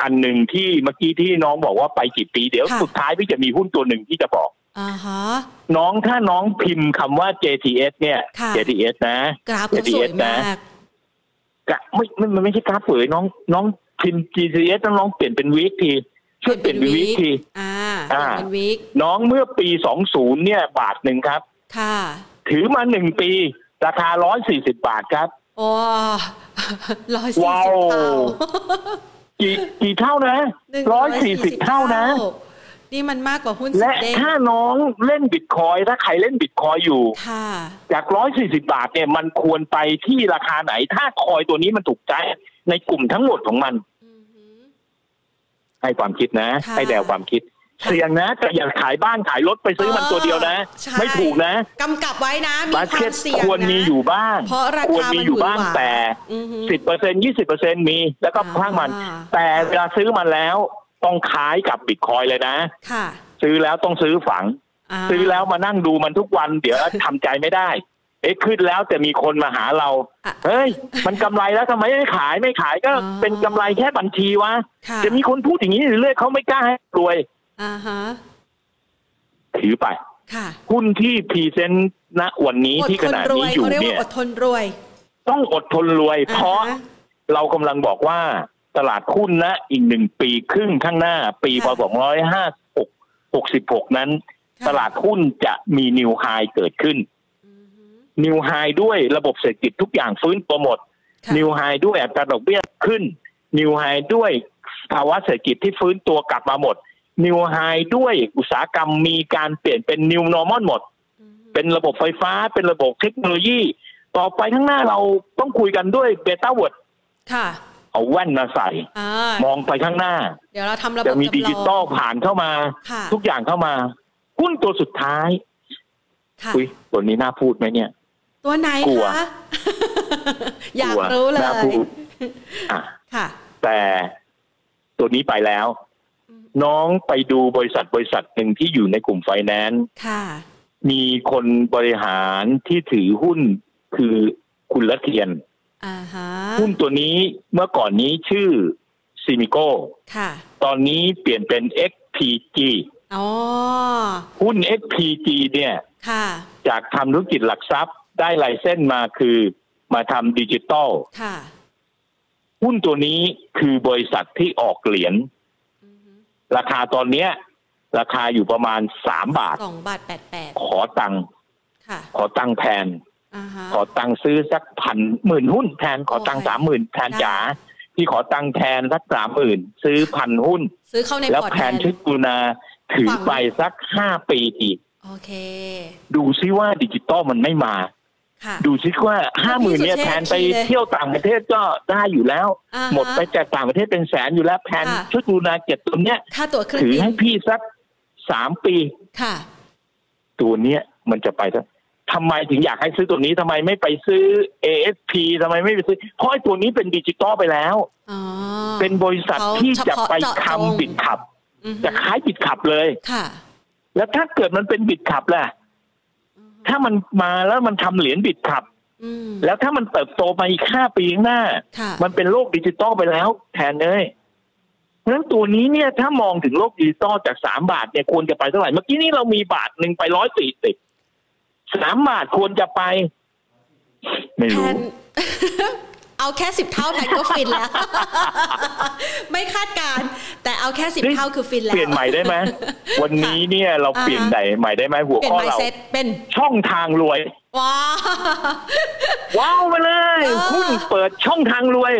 อันหนึ่งที่เมื่อกี้ที่น้องบอกว่าไปกี่ปี เดี๋ยวค่ะสุดท้ายพี่จะมีหุ้นตัวหนึ่งที่จะบอก อ่าฮะน้องถ้าน้องพิมพ์คำว่า JTS เนี่ย ค่ะ JTS นะ กราฟเขาสวย JTS มาก กะไม่ไม่มันไม่ใช่กราฟเผยน้อง น้องพิมพ์ GTS ต้องน้องเปลี่ยนเป็นวีคทีช่วยเปลี่ยนเป็นวีคที อ่าอ่า เป็นวิกน้องเมื่อปี 20 เนี่ย บาทหนึ่งครับ ค่ะถือมาหนึ่งปี ราคา 140 บาทครับ โอ้ร้อยสี่ว้าสิบว เท่า กี่กี่เท่านะ 140ร้อยสี่สิบเท่านะ นี่มันมากกว่าหุ้นสิและบเด้งถ้าน้องเล่นบิตคอยน์ถ้าใครเล่นบิตคอยน์อยู่ค่ะจากร้อยสี่สิบาทเนี่ยมันควรไปที่ราคาไหน ถ้าคอยตัวนี้มันถูกใจในกลุ่มทั้งหมดของมันอือหือให้ความคิดนะค่ะให้แนวความคิดค่ะเสี่ยงนะแต่อย่าขายบ้านขายรถไปซื้อมันตัวเดียวนะใช่ไม่ถูกนะกำกับไว้นะมีบาสควาเก็มตเสี่ยงควรมีนะอยู่บ้างเพราะราควรคามีมันอยู่บ้างหวือหวาแต่อือหือสิบเปอร์เซ็นยี่สิบเปอร์เซ็นมี แล้วก็อ่าข้างมัน แต่เวลาซื้อมันแล้ว ต้องขายกับบิตคอยเลยนะ ค่ะ ซื้อแล้วต้องซื้อฝังาซื้อแล้วมานั่งดูมันทุกวัน เดี๋ยวทำใจไม่ได้ เอ๊ะขึ้นแล้วแต่มีคนมาหาเราอะเฮ้ย มันกำไรแล้วทำไมไม่ขายไม่ขายก็อ๋อเป็นกำไรแค่บัญชีวะค่ะจะมีคนพูดอย่างนี้เรื่อยๆเขาไม่กล้าให้รวยอ่าฮะถือไปค่ะหุ้นที่พรีเซนต์ณวันนี้อดที่ทขนณะรนี้วยอยู่เขาเรียกเนี่ว่ายอดทนรวย ต้องอดทนรวย เพราะอ่าฮะเรากำลังบอกว่า ตลาดหุ้นนะอีกหนึ่งปีครึ่งข้างหน้า ปีพค่ะศร้อยห้าหกหกสิบหกนั้นค่ะตลาดหุ้นจะมีนิวไฮเกิดขึ้นอือหือ new high ด้วยระบบเศรษฐกิจทุกอย่างฟื้นตัวหมดค่ะ new high ด้วยอัตราดอกเบี้ยขึ้น new high ด้วยภาวะเศรษฐกิจที่ฟื้นตัวกลับมาหมด new high ด้วยอุตสาหกรรมมีการเปลี่ยนเป็น new normal หมดอือหือเป็นระบบไฟฟ้าเป็นระบบเทคโนโลยี ต่อไปข้างหน้าเราต้องคุยกันด้วยเบต้าเวิร์ดค่ะ เอาแว่นมาใส่อ่ามองไปข้างหน้า เดี๋ยวเราทำระบบจะมีจำลองดิจิตอลผ่านเข้ามาค่ะทุกอย่างเข้ามา หุ้นตัวสุดท้ายค่ะอุ้ยตัวนี้น่าพูดไหมเนี่ย ตัวไหนกลัวคะอยากลัวรู้เลน่ายพูดอะค่ะ แต่ตัวนี้ไปแล้วอืมน้องไปดูบริษัทบริษัทหนึ่งที่อยู่ในกลุ่มไฟแนนซ์ค่ะมีคนบริหารที่ถือหุ้นคือคุณละเทียนอ่าฮะ หุ้นตัวนี้เมื่อก่อนนี้ชื่อซิมิโกค่ะตอนนี้เปลี่ยนเป็น XPG อ๋อหุ้น XPG เนี่ยค่ะจากทำธุรกิจหลักทรัพย์ได้ไลเส้นมาคือมาทำดิจิตอลค่ะหุ้นตัวนี้คือบริษัทที่ออกเหรียญอือหือราคาตอนเนี้ย ราคาอยู่ประมาณสามบาทสองบาทแปดแปดขอตังค์ค่ะขอตังค์แทนอ่าฮะ ขอตังค์ซื้อสักพันหมื่นหุ้นแทนขอตังค์โอเคสามหมื่นแทนได้จ๋าที่ขอตังค์แทนสักสามหมื่นซื้อพันหุ้น ซื้อเข้าในแล้วพอร์ตแทนทชิดกุณาถือฝั่งไปสักห้าปีอีกโอเค ดูซิว่าดิจิตอลมันไม่มาค่ะดูซิว่าห้าหมื่นเนี่ยสุเทพแทนไปขี่เลยเที่ยวต่างประเทศก็ได้อยู่แล้วอ่าฮะหมดไปจากต่างประเทศเป็นแสนอยู่แล้วแทนค่ะชุดกุณาเจ็ดตัวเนี้ยค่าตั๋วเครื่องถือบินให้พี่สักสามปีค่ะ ตัวเนี้ยมันจะไปสัก ทำไมถึงอยากให้ซื้อตัวนี้ทำไมไม่ไปซื้อ ASP ทำไมไม่ไปซื้อ เพราะไอ้ตัวนี้เป็นดิจิตอลไปแล้วอ๋อเป็นบริษัทเขาที่จะไปเฉพาะเจาะจงทำบิดขับอือหือจะขายบิดขับเลยค่ะ แล้วถ้าเกิดมันเป็นบิดขับล่ะอือหือถ้ามันมาแล้วมันทำเหรียญบิดขับอืมแล้วถ้ามันเติบโตไปอีกห้าปีข้างหน้าค่ะมันเป็นโลกดิจิตอลไปแล้ว แทนเลยเพราะฉะนั้นตัวนี้เนี่ยถ้ามองถึงโลกดิจิตอลจากสามบาทเนี่ยควรจะไปเท่าไหร่ เมื่อกี้นี้เรามีบาทหนึ่งไปร้อยสี่สิบ สามบาทควรจะไป ไม่แทรู้นเอาแค่สิบเท่าแทนก็ฟินแล้ว ไม่คาดการณ์แต่เอาแค่สิบเฮ้ยเท่าคือฟินแล้ว เปลี่ยนใหม่ได้ไหมวันนี้เนี่ยเราอ่าฮะเปลี่ยนใหม่ใหม่ได้ไหมหัวเปลี่ยนข้อไมเราเซ็ตเป็นช่องทางรวย ว้าวว้าวไปเลยเออหุ้นเปิดช่องทางรวย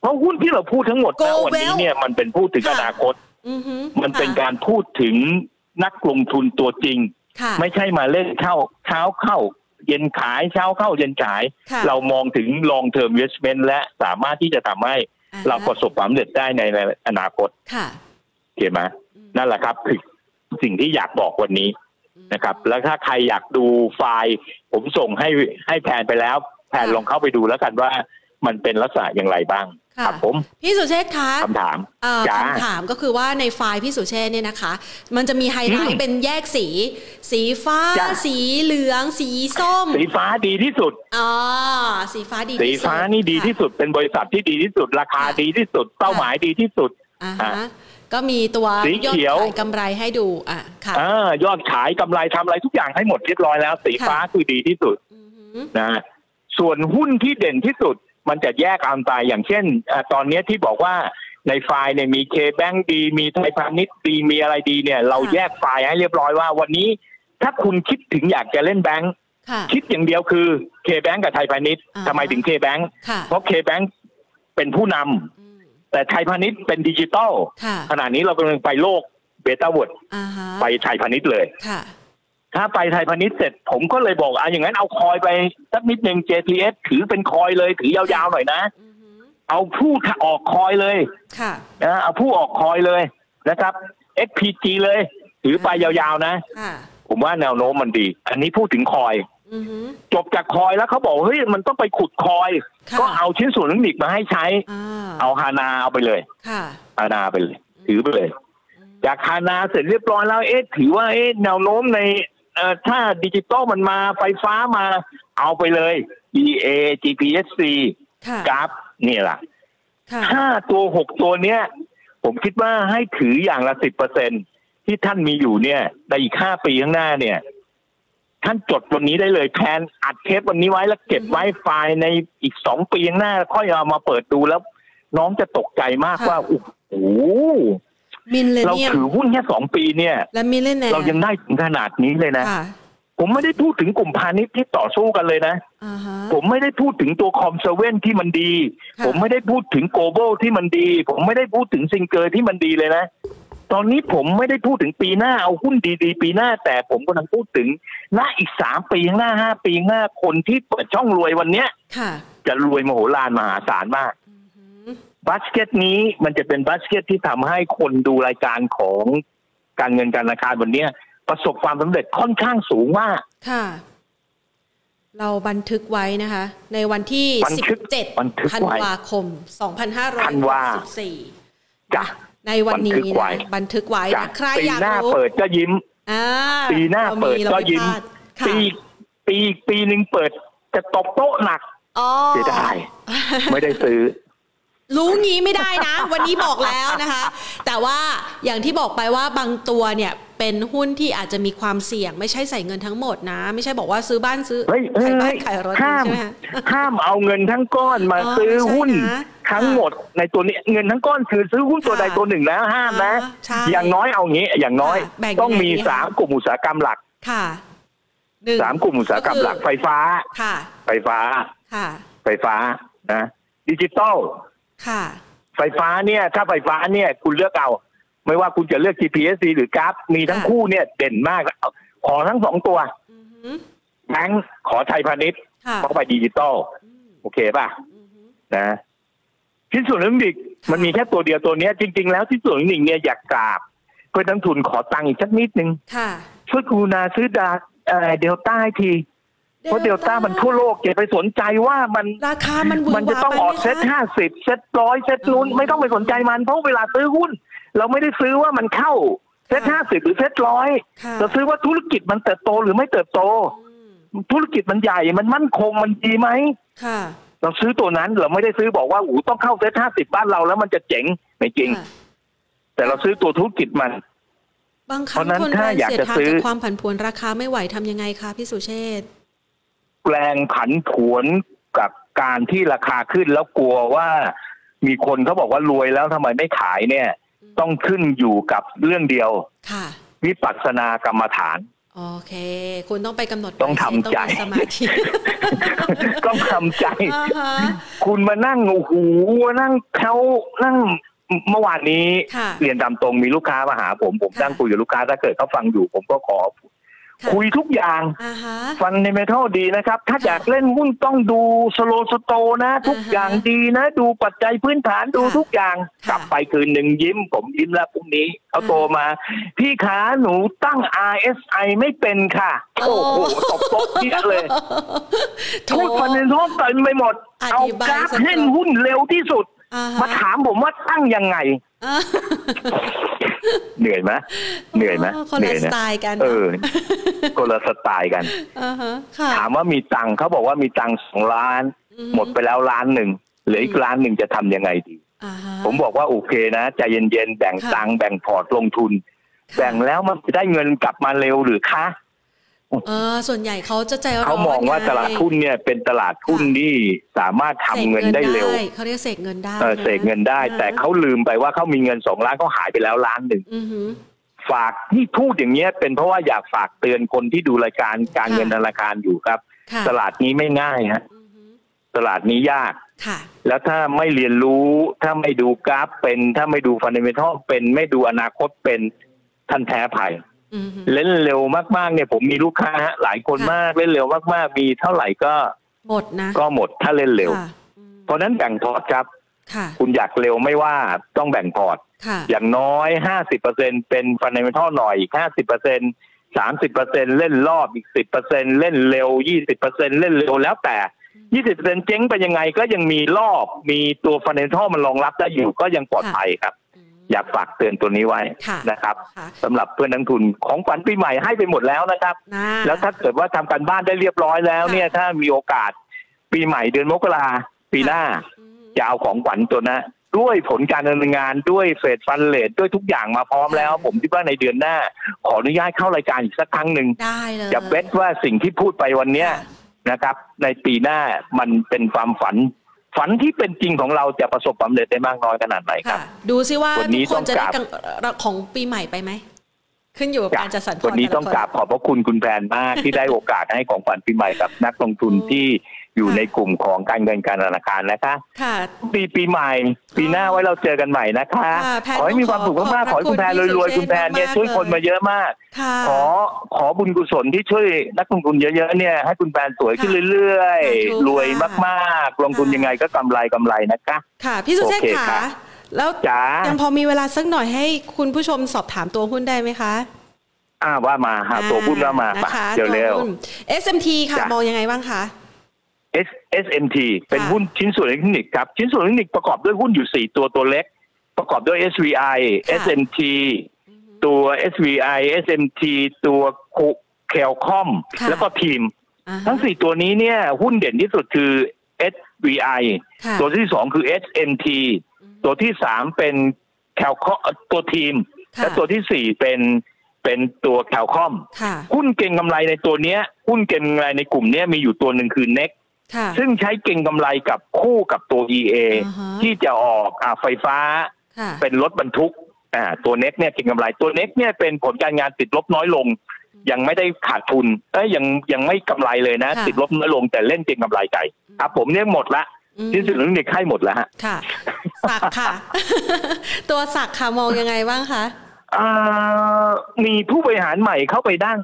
เพราะหุ้นที่เราพูดทั้งหมด Go นะวันนี้ well เนี่ยมันเป็นพูดถึงค่ะอนาคตอือหือมันเป็นค่ะการพูดถึงนักลงทุนตัวจริงค่ะ ไม่ใช่มาเล่นเข้าเช้าเข้า เย็นขายเช้าเข้าเย็นขายค่ะเรามองถึง long term investment และสามารถที่จะทำให้อ่าฮะเราประสบความสำเร็จได้ในอนาคตค่ะเห็นไหมอืมนั่นแหละครับคือสิ่งที่อยากบอกวันนี้นะครับ แล้วถ้าใครอยากดูไฟล์ ผมส่งให้ให้แพนไปแล้ว แพนค่ะลองเข้าไปดูแล้วกันว่ามันเป็นลักษณะอย่างไรบ้าง ค่ะครับผมพี่สุเชษฐ์คะคำถามเอ่อจ้าคำถามก็คือว่าในไฟล์พี่สุเชษฐ์เนี่ยนะคะ มันจะมีไฮไลอืท์มเป็นแยกสี สีฟ้าจ้ะสีเหลือง สีส้ม สีฟ้าดีที่สุดอ๋อสีฟ้าดีสีที่สุดฟ้านี่ดีที่ค่ะสุดเป็นบริษัทที่ดีที่สุด ราคาค่ะดีที่สุดเป้าหมายดีที่สุดอ่าอะฮะก็มีตัวสียอดเขียวขายกำไรให้ดูอะค่ะอ่ายอดขายกำไรทำอะไรทุกอย่างให้หมดเรียบร้อยแล้ว สีฟ้าคือดีที่สุดอือหือนะส่วนหุ้นที่เด่นที่สุด มันจะแยกอันไปอย่างเช่นอะตอนเนี้ยที่บอกว่าในไฟล์เนี่ยมี KBank ดีมีไทยพาณิชย์ดีมีอะไรดีเนี่ย เราแยกไฟล์ให้เรียบร้อยว่าวันนี้ถ้าคุณคิดถึงอยากจะเล่นแบงค์ค่ะคิดอย่างเดียวคือ KBank กับไทยพาณิชย์อ่าทำไมถึง KBank ค่ะเพราะ KBank เป็นผู้นำอืมแต่ไทยพาณิชย์เป็นดิจิตอลค่ะขณะนี้เรากำลังไปโลกเบต้าเวิร์ดอ่าฮะไปไทยพาณิชย์เลยค่ะ ถ้าไปไทยพาณิชย์เสร็จผมก็เลยบอกอะอย่างนั้นเอา coin ไปสักนิดหนึ่ง JPS ถือเป็นคอยเลยถือยาวๆหน่อยนะอือหือเอาผู้ออก coin เลยค่ะนะเอาผู้ออก coin เลยนะครับ XPG เลยถือไปยาวๆนะค่ะผมว่าแนวโน้มมันดี อันนี้พูดถึง coin อือหือจบจาก coin แล้วเขาบอกเฮ้ยมันต้องไปขุด coinค่ะก็เอาชิ้นส่วนเทคนิคมาให้ใช้อ่าเอาฮานาเอาไปเลยค่ะฮานาไปเลย ถือไปเลย จากฮานาเสร็จเรียบร้อยแล้วเอ๊ะถือว่าเอ๊ะแนวโน้มในเอ่อ ถ้าดิจิตอลมันมาไฟฟ้ามาเอาไปเลย EA GPSC ค่ะกราฟนี่แหละค่ะห้าตัวหกตัวเนี้ย ผมคิดว่าให้ถืออย่างละสิบเปอร์เซ็นที่ท่านมีอยู่เนี่ยในอีกห้าปีข้างหน้าเนี่ย ท่านจดวันนี้ได้เลยแทนอัดเทปวันนี้ไว้แล้วเก็บไว้ไฟล์ในอีกสองปีข้างหน้า ค่อยเอามาเปิดดูแล้ว น้องจะตกใจมากค่ะว่าโอ้โหมิน เลเราเนียมถือหุ้นแค่สองปีเนี่ยและมิเลเนียเรายังได้ถึงขนาดนี้เลยนะค่ะผมไม่ได้พูดถึงกลุ่มพาณิชย์ที่ต่อสู้กันเลยนะอ่าฮะผมไม่ได้พูดถึงตัว Com Seven ที่มันดีค่ะผมไม่ได้พูดถึง Global ที่มันดี ผมไม่ได้พูดถึง Singer ที่มันดีเลยนะ ตอนนี้ผมไม่ได้พูดถึงปีหน้าเอาหุ้นดีๆ ปีหน้า แต่ผมกำลังพูดถึงณอีกสามปีข้างหน้าห้าปีข้างหน้าคนที่เปิดช่องรวยวันเนี้ยค่ะจะรวยมโหฬารมหาศาลมาก อือหือบัสเกตนี้มันจะเป็นบัสเกตที่ทำให้คนดูรายการของการเงินการธนาคารวันเนี้ยประสบความสำเร็จค่อนข้างสูงมาก ค่ะ เราบันทึกไว้นะคะ ในวันที่บันทึกบันทึก17ธันไว้วาคมธันวา2564จ้ะในวันบันทึนี้กไว้นะบันทึกไว้จ้ะนะใครปีอยากหน้ารู้เปิดก็ยิ้มอ่าปีหน้ารเปิดราก็ไยิ้มพลาดค่ะปีปีปีหนึ่งเปิดจะตบโต๊ะหนักอ๋อเสียดายไม่ได้ซื้อ รู้งี้ไม่ได้นะ วันนี้บอกแล้วนะคะ แต่ว่าอย่างที่บอกไปว่าบางตัวเนี่ยเป็นหุ้นที่อาจจะมีความเสี่ยง ไม่ใช่ใส่เงินทั้งหมดนะ ไม่ใช่บอกว่าซื้อบ้านซื้อเฮ้ยเฮ้ขายยบ้าเฮ้นยขายรถห้ามใช่ไหมคะห้ามเอาเงินทั้งก้อนมาอ๋อซื้อหุ้นใช่นะทั้งหมดในตัวนี้เงินทั้งก้อนคือซื้อหุ้นตัวค่ะใดตัวหนึ่งนะห้ามนะอ่าใช่อย่างน้อยเอางี้ อย่างน้อยค่ะแบ่งต้องมียังไงดีคะสามกลุ่มอุตสาหกรรมหลักค่ะหนึ่งสามกลุ่มอุตสาหกรรมหลักไฟฟ้าค่ะ ไฟฟ้าค่ะ ไฟฟ้านะดิจิตอล ค่ะ ไฟฟ้าเนี่ย ถ้าไฟฟ้าเนี่ยคุณเลือกเอา ไม่ว่าคุณจะเลือก GPSC หรือกราฟมีทั้งค่ะคู่เนี่ยเด่นมาก ขอทั้งสองตัวอือหือแบงค์ขอไทยพาณิชย์ค่ะเข้าไปดิจิตอลอืมโอเคป่ะอือหือนะชิ้นส่วนเทคนิคค่ะมันมีแค่ตัวเดียวตัวเนี้ย จริง ๆ แล้วชิ้นส่วนเทคนิคเนี่ยอยากกราบเพื่อทั้งทุนขอตังค์อีกสักนิดนึงค่ะช่วยกรุณาซื้อดาเอ่อเดลต้าให้ที เพราะเดลต้ามันทั่วโลกอย่าไปสนใจว่ามันราคามันหวือมันจะหวาต้องไปออกไหมเซ็ตคะห้าสิบเซ็ตร้อยเซ็ตนู้นอืมไม่ต้องไปสนใจมันเพราะเวลาซื้อหุ้น เราไม่ได้ซื้อว่ามันเข้าเซ็ตห้าสิบหรือเซ็ตร้อยค่ะเราซื้อว่าธุรกิจมันเติบโตหรือไม่เติบโตอืมธุรกิจมันใหญ่มันมั่นคงมันดีไหมค่ะเราซื้อตัวนั้นเราไม่ได้ซื้อบอกว่าโอ้ต้องเข้าเซ็ตห้าสิบบ้านเราแล้วมันจะเจ๋งไม่จริงค่ะแต่เราซื้อตัวธุรกิจมันบางคเพรั้งราะฉะนั้นคนถ้าแรงอยากเสียดจะทานซื้อจากความผันผวนราคาไม่ไหวทำยังไงคะพี่สุเชษฐ์ แรงผันผวนกับการที่ราคาขึ้นแล้วกลัวว่ามีคนเขาบอกว่ารวยแล้วทำไมไม่ขายเนี่ย ต้องขึ้นอยู่กับเรื่องเดียวค่ะวิปัสสนากรรมฐานโอเค คุณต้องไปกำหนดต้องทำต้องใจมีสมาธิต้องทำใจอ่าฮะคุณมานั่งโอ้โหนั่งเขานั่งเมื่อวานนี้ค่ะเรียนตามตรงมีลูกค้ามาหาผมผมค่ะนั่งคุยกับลูกค้าถ้าเกิดเขาฟังอยู่ ผมก็ขอ ค่ะคุยทุกอย่างอ่าฮะฟันในเมทัลดีนะครับ ถ้าค่ะอยากเล่นหุ้นต้องดูสโลสโตนะ ทุกอ่าฮะอย่างดีนะ ดูปัจจัยพื้นฐานดูค่ะทุกอย่างค่ะกลับไปคืนหนึ่งยิ้ม ผมยิ้มแล้วพรุ่งนี้เขาอ่าโทรมา พี่ขาหนูตั้ง RSI ไม่เป็นค่ะ โอ้โหตบโต๊ะเยอะเลยโถพูดฟันในท้องเต็มไปหมดอเอาธิบายกราฟสะดวกเล่นหุ้นเร็วที่สุดอ่าฮะมาถามผมว่าตั้งยังไงอ่า เหนื่อยไหมเหนื่อยไหมคนเหนื่ละอยสนะไตล์กัน เออคนละสไตล์กันอ่าฮะค่ะถามว่ามีตังค์เขาบอกว่ามีตังค์สองล้านอือฮึหมดไปแล้วล้านหนึ่งเหลืออีกล้านหนึ่งจะทำยังไงดีอ่าฮะผมบอกว่าโอเคนะใจเย็นๆแบ่งค่ะตังค์แบ่งพอร์ตลงทุนค่ะแบ่งแล้วมันจะได้เงินกลับมาเร็วหรือคะเออส่วนใหญ่เขาจะใจร้อนเขามองว่าไตลาดหุ้นเนี่ยเป็นตลาดหุ้นที่สามารถทำเงินได้เร็วเขาเรียกเสกเงินได้เออเสกเงินได้อ่าแต่เขาลืมไปว่าเขามีเงินสองล้านเขาหายไปแล้วล้านหนึ่งอือหือฝากที่พูดอย่างเงี้ยเป็นเพราะว่าอยากฝากเตือนคนที่ดูรายการการค่ะเงินธนาคารอยู่ครับค่ะตลาดนี้ไม่ง่ายฮะอือหือตลาดนี้ยากค่ะแล้วถ้าไม่เรียนรู้ถ้าไม่ดูกราฟเป็น ถ้าไม่ดูฟันเดเมทัลเป็น ไม่ดูอนาคตเป็นท่านแพ้ภัยอืม เล่นเร็วมากๆเนี่ยผมมีลูกค้าฮะหลายคนมากเล่นเร็วมากๆ มีเท่าไหร่ก็หมดนะก็หมดถ้าเล่นเร็วค่ะอืมเพราะฉะนั้นแบ่งพอร์ตครับค่ะคุณอยากเร็วไม่ว่าต้องแบ่ง port ค่ะอย่างน้อยห้าสิบเปอร์เซ็นเป็น fundamental หน่อยอีกห้าสิบเปอร์เซ็นสามสิบเปอร์เซ็นเล่นรอบอีกสิบเปอร์เซ็นเล่นเร็วยี่สิบเปอร์เซ็นเล่นเร็วแล้วแต่ยี่สิบเปอร์เซ็นเจ๊งไปยังไงก็ยังมีรอบมีตัว fundamental มันรองรับได้อยู่ก็ยังปลอดภัยครับ อืมอยากฝากเตือนตัวนี้ไว้ค่ะนะครับค่ะสำหรับเพื่อนนักทุนของขวัญปีใหม่ให้ไปหมดแล้วนะครับนะแล้วถ้าเกิดว่าทำการบ้านได้เรียบร้อยแล้วค่ะเนี่ยถ้ามีโอกาสปีใหม่เดือนมกราปีหน้าอืมจะเอาของขวัญตัวนะด้วยผลการดำเนินงานด้วยเฟดฟันเลทด้วยทุกอย่างมาพร้อมแล้ว ผมคิดว่าในเดือนหน้า ขออนุญาตเข้ารายการอีกสักครั้งหนึ่งได้เลยจะเบสว่าสิ่งที่พูดไปวันเนี้ยค่ะนะครับ ในปีหน้ามันเป็นความฝัน ฝันที่เป็นจริงของเราจะประสบความสำเร็จได้มากน้อยขนาดไหนครัค่ะบดูซิว่าวันนี้ทุกคนจะต้องได้กราบกังของปีใหม่ไปไหมขึ้นอยู่กับการจัดสรรพอร์ตวันนี้แต่ละต้องคกราบขอบพระคุณคุณแพนมากที่ได้โอกาสให้ของขวัญปีใหม่กับนักลงทุนอืมที่ อยู่ค่ะในกลุ่มของการเงินการธนาคารนะคะค่ะปีปีใหม่ ปีหน้าไว้เราเจอกันใหม่นะคะค่ะแพนขอให้มีความสุขมากๆขอให้คุณแพนรวยๆคุณแพนเนี่ยช่วยคนมาเยอะมากค่ะขอขอบุญกุศลที่ช่วยนักลงทุนเยอะๆเนี่ยให้คุณแพนสวยขึ้นเรื่อยค่ะๆรวยมากๆลงทุนยังไงก็กำไรกำไรนะคะ ค่ะ พี่สุเชษโอเคฐ์ครัค่ะบแล้วจ๋ายังพอมีเวลาสักหน่อยให้คุณผู้ชมสอบถามตัวหุ้นได้ไหมคะอ่าว่ามาหาตัวหุ้นว่ามาอ่ปะนะคะเดี๋ยวเร็วตัวหุ้น SMT ค่ะจ้ะมองยังไงบ้างคะ S SMT เป็นค่ะหุ้นชิ้นส่วนอิเล็กทรอนิกส์ครับ ชิ้นส่วนอิเล็กทรอนิกส์ประกอบด้วยหุ้นอยู่ 4 ตัวตัวเล็ก ประกอบด้วย SVI ค่ะ SMT ตัว SVI SMT ตัว Cal-Comp ค่ะแล้วก็ทีมอ่าฮะทั้ง 4 ตัวนี้เนี่ยหุ้นเด่นที่สุดคือ SVI ค่ะตัวที่ 2 คือ SMT ตัวที่ 3 เป็นแคลคอตัวทีมค่ะและตัวที่ 4 เป็นเป็นตัวแคลคอมค่ะหุ้นเก่งกำไรในตัวเนี้ยหุ้นเก่งกำไรในกลุ่มเนี้ยมีอยู่ตัวหนึ่งคือ NEX ค่ะ ซึ่งใช้เก่งกำไรกับคู่กับตัว EA อ่าฮะที่จะออกอ่าไฟฟ้าค่ะเป็นรถบรรทุกอ่าตัวเน็กเนี่ยเก่งกำไรตัวเน็กเนี่ยเป็นผลการงานติดลบน้อยลง ยังไม่ได้ขาดทุนเอ้ยยังยังไม่กำไรเลยนะค่ะติดลบน้อยลงแต่เล่นเก่งกำไรไก่ครับผมเนี่ยหมดละอืมที่สุดแล้วเด็กให้หมดแล้วฮะค่ะสักค่ะ ตัวสักค่ะมองยังไงบ้างคะอ่ามีผู้บริหารใหม่เข้าไปดั้ง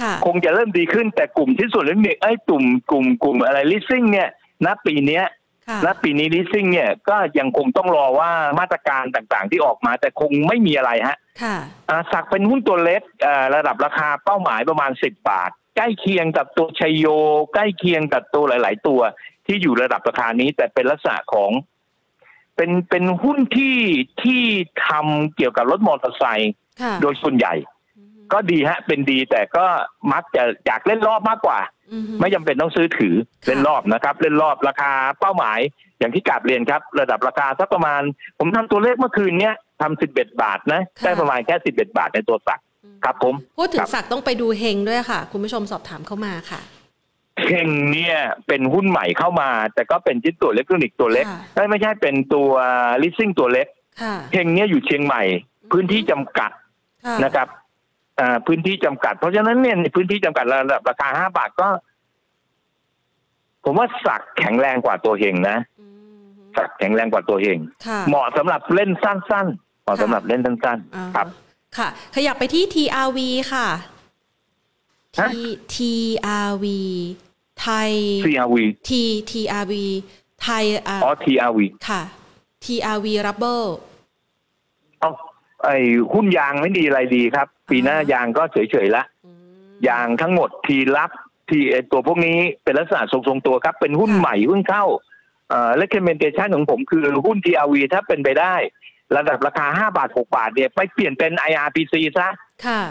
ค่ะคงจะเริ่มดีขึ้นแต่กลุ่มที่สุดแล้วเด็กไอ้ยกลุ่มกลุ่มกลุ่มอะไรลิสซิ่งเนี่ยณปีเนี้ยค่ะณปีนี้ลิสซิ่งเนี่ยก็ยังคงต้องรอว่ามาตรการต่างๆที่ออกมา แต่คงไม่มีอะไรฮะค่ะอ่าสักเป็นหุ้นตัวเล็กอ่าระดับราคาเป้าหมายประมาณ10บาท ใกล้เคียงกับตัวชัยโย ใกล้เคียงกับตัวหลาย ๆ ตัวที่อยู่ระดับราคานี้แต่เป็นลักษณะของเป็นเป็นหุ้นที่ที่ทำเกี่ยวกับรถมอเตอร์ไซค์ค่ะโดยส่วนใหญ่ ก็ดีฮะ เป็นดีแต่ก็มักจะอยากเล่นรอบมากกว่าอือฮึไม่จำเป็นต้องซื้อถือค่ะเล่นรอบนะครับ เล่นรอบราคาเป้าหมาย อย่างที่กราบเรียนครับ ระดับราคาสักประมาณ ผมทำตัวเลขเมื่อคืนเนี้ยทำสิบเอ็ดบาทนะค่ะได้ประมาณแค่สิบเอ็ดบาทในตัว SAK ครับผมพูดถึคงรับสักต้องไปดูเฮงด้วยค่ะ คุณผู้ชมสอบถามเข้ามาค่ะเฮงเนี่ยเป็นหุ้นใหม่เข้ามา แต่ก็เป็นชิ้นตัวอิเล็กทรอนิกส์ตัวเล็กค่ะเอ้ยไม่ใช่เป็นตัวลิสซิ่งตัวเล็กค่ะเฮงเนี่ยอยู่เชียงใหม่ พื้นที่จำกัดค่ะนะครับอ่า พื้นที่จำกัด เพราะฉะนั้นเนี่ยในพื้นที่จำกัดระดับราคาห้าบาทก็ ผมว่าสักแข็งแรงกว่าตัวเฮงนะอืมสักแข็งแรงกว่าตัวเฮงค่ะเหมาะสำหรับเล่นสั้นๆเหมาะค่ะสำหรับเล่นสั้นอ่าๆครับ ค่ะ ขยับไปที่ TRV ค่ะ T ฮะ TRV ไทย CRV T TRV ไทยอ่าอ๋อ TRV ค่ะ TRV Rubber เอ้า ไอ้หุ้นยางไม่ดีอะไรดีครับ ปีหน้ายางก็เฉยๆละอืมยางทั้งหมดทีรับทีไอ้ตัวพวกนี้เป็นลักษณะทรงๆตัวครับ เป็นหุ้นค่ะใหม่หุ้นเข้าเอ่อ recommendation ของผมคือหุ้น TRV ถ้าเป็นไปได้ ระดับราคา5บาท6บาทเนี่ยไปเปลี่ยนเป็น IRPC ซะค่ะ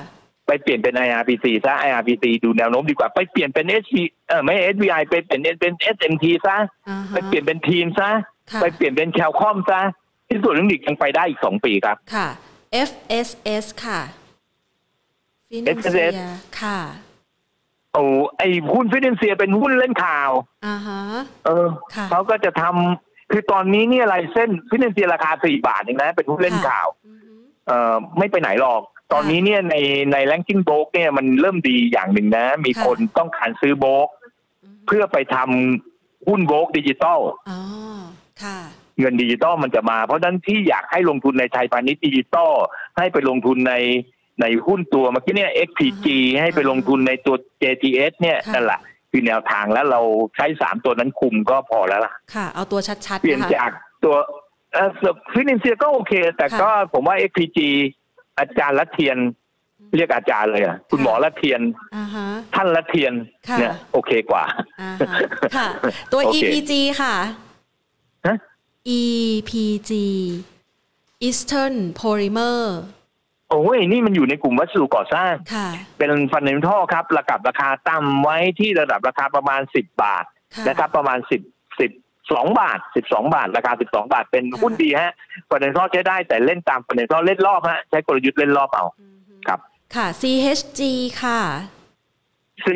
ไปเปลี่ยนเป็น IRPC ซะ IRPC ดูแนวโน้มดีกว่าไปเปลี่ยนเป็น SV เออไม่ SVI ไปเปลี่ยนเป็น SMT ซะอ่าฮะไปเปลี่ยนเป็นทีมซะค่ะไปเปลี่ยนเป็นแคลคอมซะที่ส่วนลึกยังไปได้อีกสองปีครับค่ะ FSS ค่ะ FSS Financier ค่ะ โอ้ไอหุ้นฟินแลนเซียเป็นหุ้นเล่นข่าว อ่าฮะ เออค่ะ เขาก็จะทำคือตอนนี้เนี่ยอะไรเส้นฟินแลนเซียราคาสี่บาทเองนะ เป็นหุ้นเล่นข่าว อือฮึ เอ่อไม่ไปไหนหรอก ตอนนี้เนี่ยในในแ a งกิ้งโบกเนี่ยมันเริ่มดีอย่างหนึ่งนะ มีค่ะ คนต้องการซื้อโบกอือฮึเพื่อไปทหุ้นโบกดิจิตอล อ๋อ ค่ะ เงินดิจิตอลมันจะมา เพราะฉะนั้นที่อยากให้ลงทุนในไทยพาณิชย์ดิจิตอลให้ไปลงทุนในในหุ้นตัวเมื่อกี้เนี่ย XPG ให้ไปลงทุนในตัว JTS เนี่ยค่ะนั่นแหละคือแนวทางแล้วเราใช้สามตัวนั้นคุมก็พอแล้วล่ะ ค่ะ เอาตัวชัดเปลี่ยนๆนะคะจากตัวเอ่อ Finansia ก็โอเค แต่ค่ะก็ผมว่า XPG อาจารย์ละเทียนเรียกอาจารย์เลยอะคุณหมอระเฑียรอ่าฮะท่านระเฑียรค่ะเนี่ยโอเคกว่าอ่าฮะค่ะ ตัวโอเค EPG ค่ะฮะ EPG Eastern Polymer โอ้ยนี่มันอยู่ในกลุ่มวัสดุก่อสร้างค่ะเป็น fundamental ครับระดับราคาต่ำไว้ที่ระดับราคาประมาณ10บาทค่ะนะครับ ประมาณ10 12บาท12บาท ราคา12บาทเป็นค่ะหุ้นดีฮะ fundamental ใช้ได้แต่เล่นตาม fundamental เล่นรอบฮะใช้กลยุทธ์เล่นรอบเอาอือฮึครับ ค่ะ CHG ค่ะ C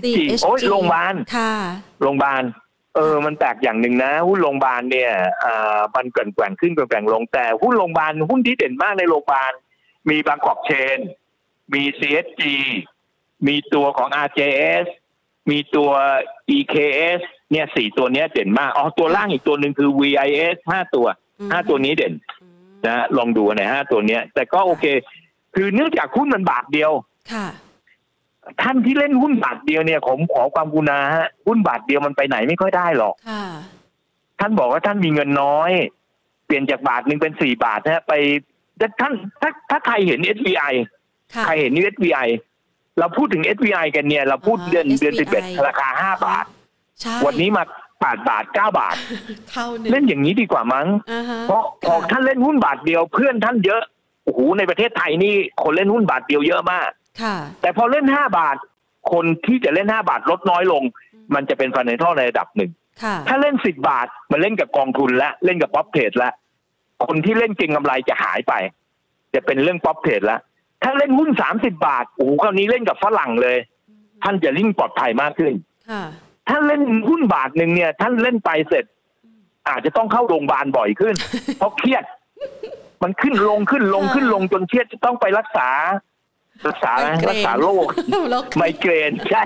H G โอ้ยโรงพยาบาลค่ะโรงพยาบาล เออ มันแปลกอย่างหนึ่งนะ หุ้นโรงพยาบาลเนี่ยอ่ามันแกว่งแกว่งขึ้นแกว่งแกว่งลงแต่หุ้นโรงพยาบาลหุ้นที่เด่นมากในโรงพยาบาลมีบางกอกเชน มี CSG มีตัวของ RJS มีตัว EKS เนี่ยสี่ตัวเนี้ยเด่นมากอ๋อตัวล่างอีกตัวหนึ่งคือ VIS ห้าตัวอืมห้าตัวนี้เด่นอืมนะลองดูนะห้าตัวเนี้ย แต่ก็โอเค คือเนื่องจากหุ้นมันบาทเดียว ค่ะ ท่านที่เล่นหุ้นบาทเดียวเนี่ยผมขอความกรุณาฮะหุ้นบาทเดียวมันไปไหนไม่ค่อยได้หรอกค่ะท่านบอกว่าท่านมีเงินน้อย เปลี่ยนจากบาทหนึ่งเป็นสี่บาทนะฮะไปแต่ท่านถ้าถ้าใครเห็น SBI ค่ะใครเห็นนี่ SBI เราพูดถึง SBI กันเนี่ย เราพูดอ่าเดือนเดือน SBI สิบเอ็ดราคาห้าบาทใช่วันนี้มาแปดบาทเก้าบาทเข้าหนึ่งเล่นอย่างนี้ดีกว่ามั้งอ่าฮะเพราะพอท่านเล่นหุ้นบาทเดียวเพื่อนท่านเยอะโอ้โหในประเทศไทยนี่คนเล่นหุ้นบาทเดียวเยอะมากค่ะ แต่พอเล่นห้าบาท คนที่จะเล่นห้าบาทลดน้อยลง มันจะเป็น fundamental ในระดับหนึ่งค่ะถ้าเล่นสิบบาทมันเล่นกับกองทุนและเล่นกับ prop trade ละคนที่เล่นเก็งกำไรจะหายไป จะเป็นเรื่อง prop trade ละถ้าเล่นหุ้นสามสิบบาทโอ้โหคราวนี้เล่นกับฝรั่งเลย ท่านจะยิ่งปลอดภัยมากขึ้นค่ะถ้าเล่นหุ้นบาทหนึ่งเนี่ย ท่านเล่นไปเสร็จ อาจจะต้องเข้าโรงพยาบาลบ่อยขึ้น เพราะเครียด มันขึ้นลงขึ้นลงขึ้นลงจนเครียดจะต้องไปรักษา รักษาอะไรไมเกรนรักษาโรคแล้วไมเกรนใช่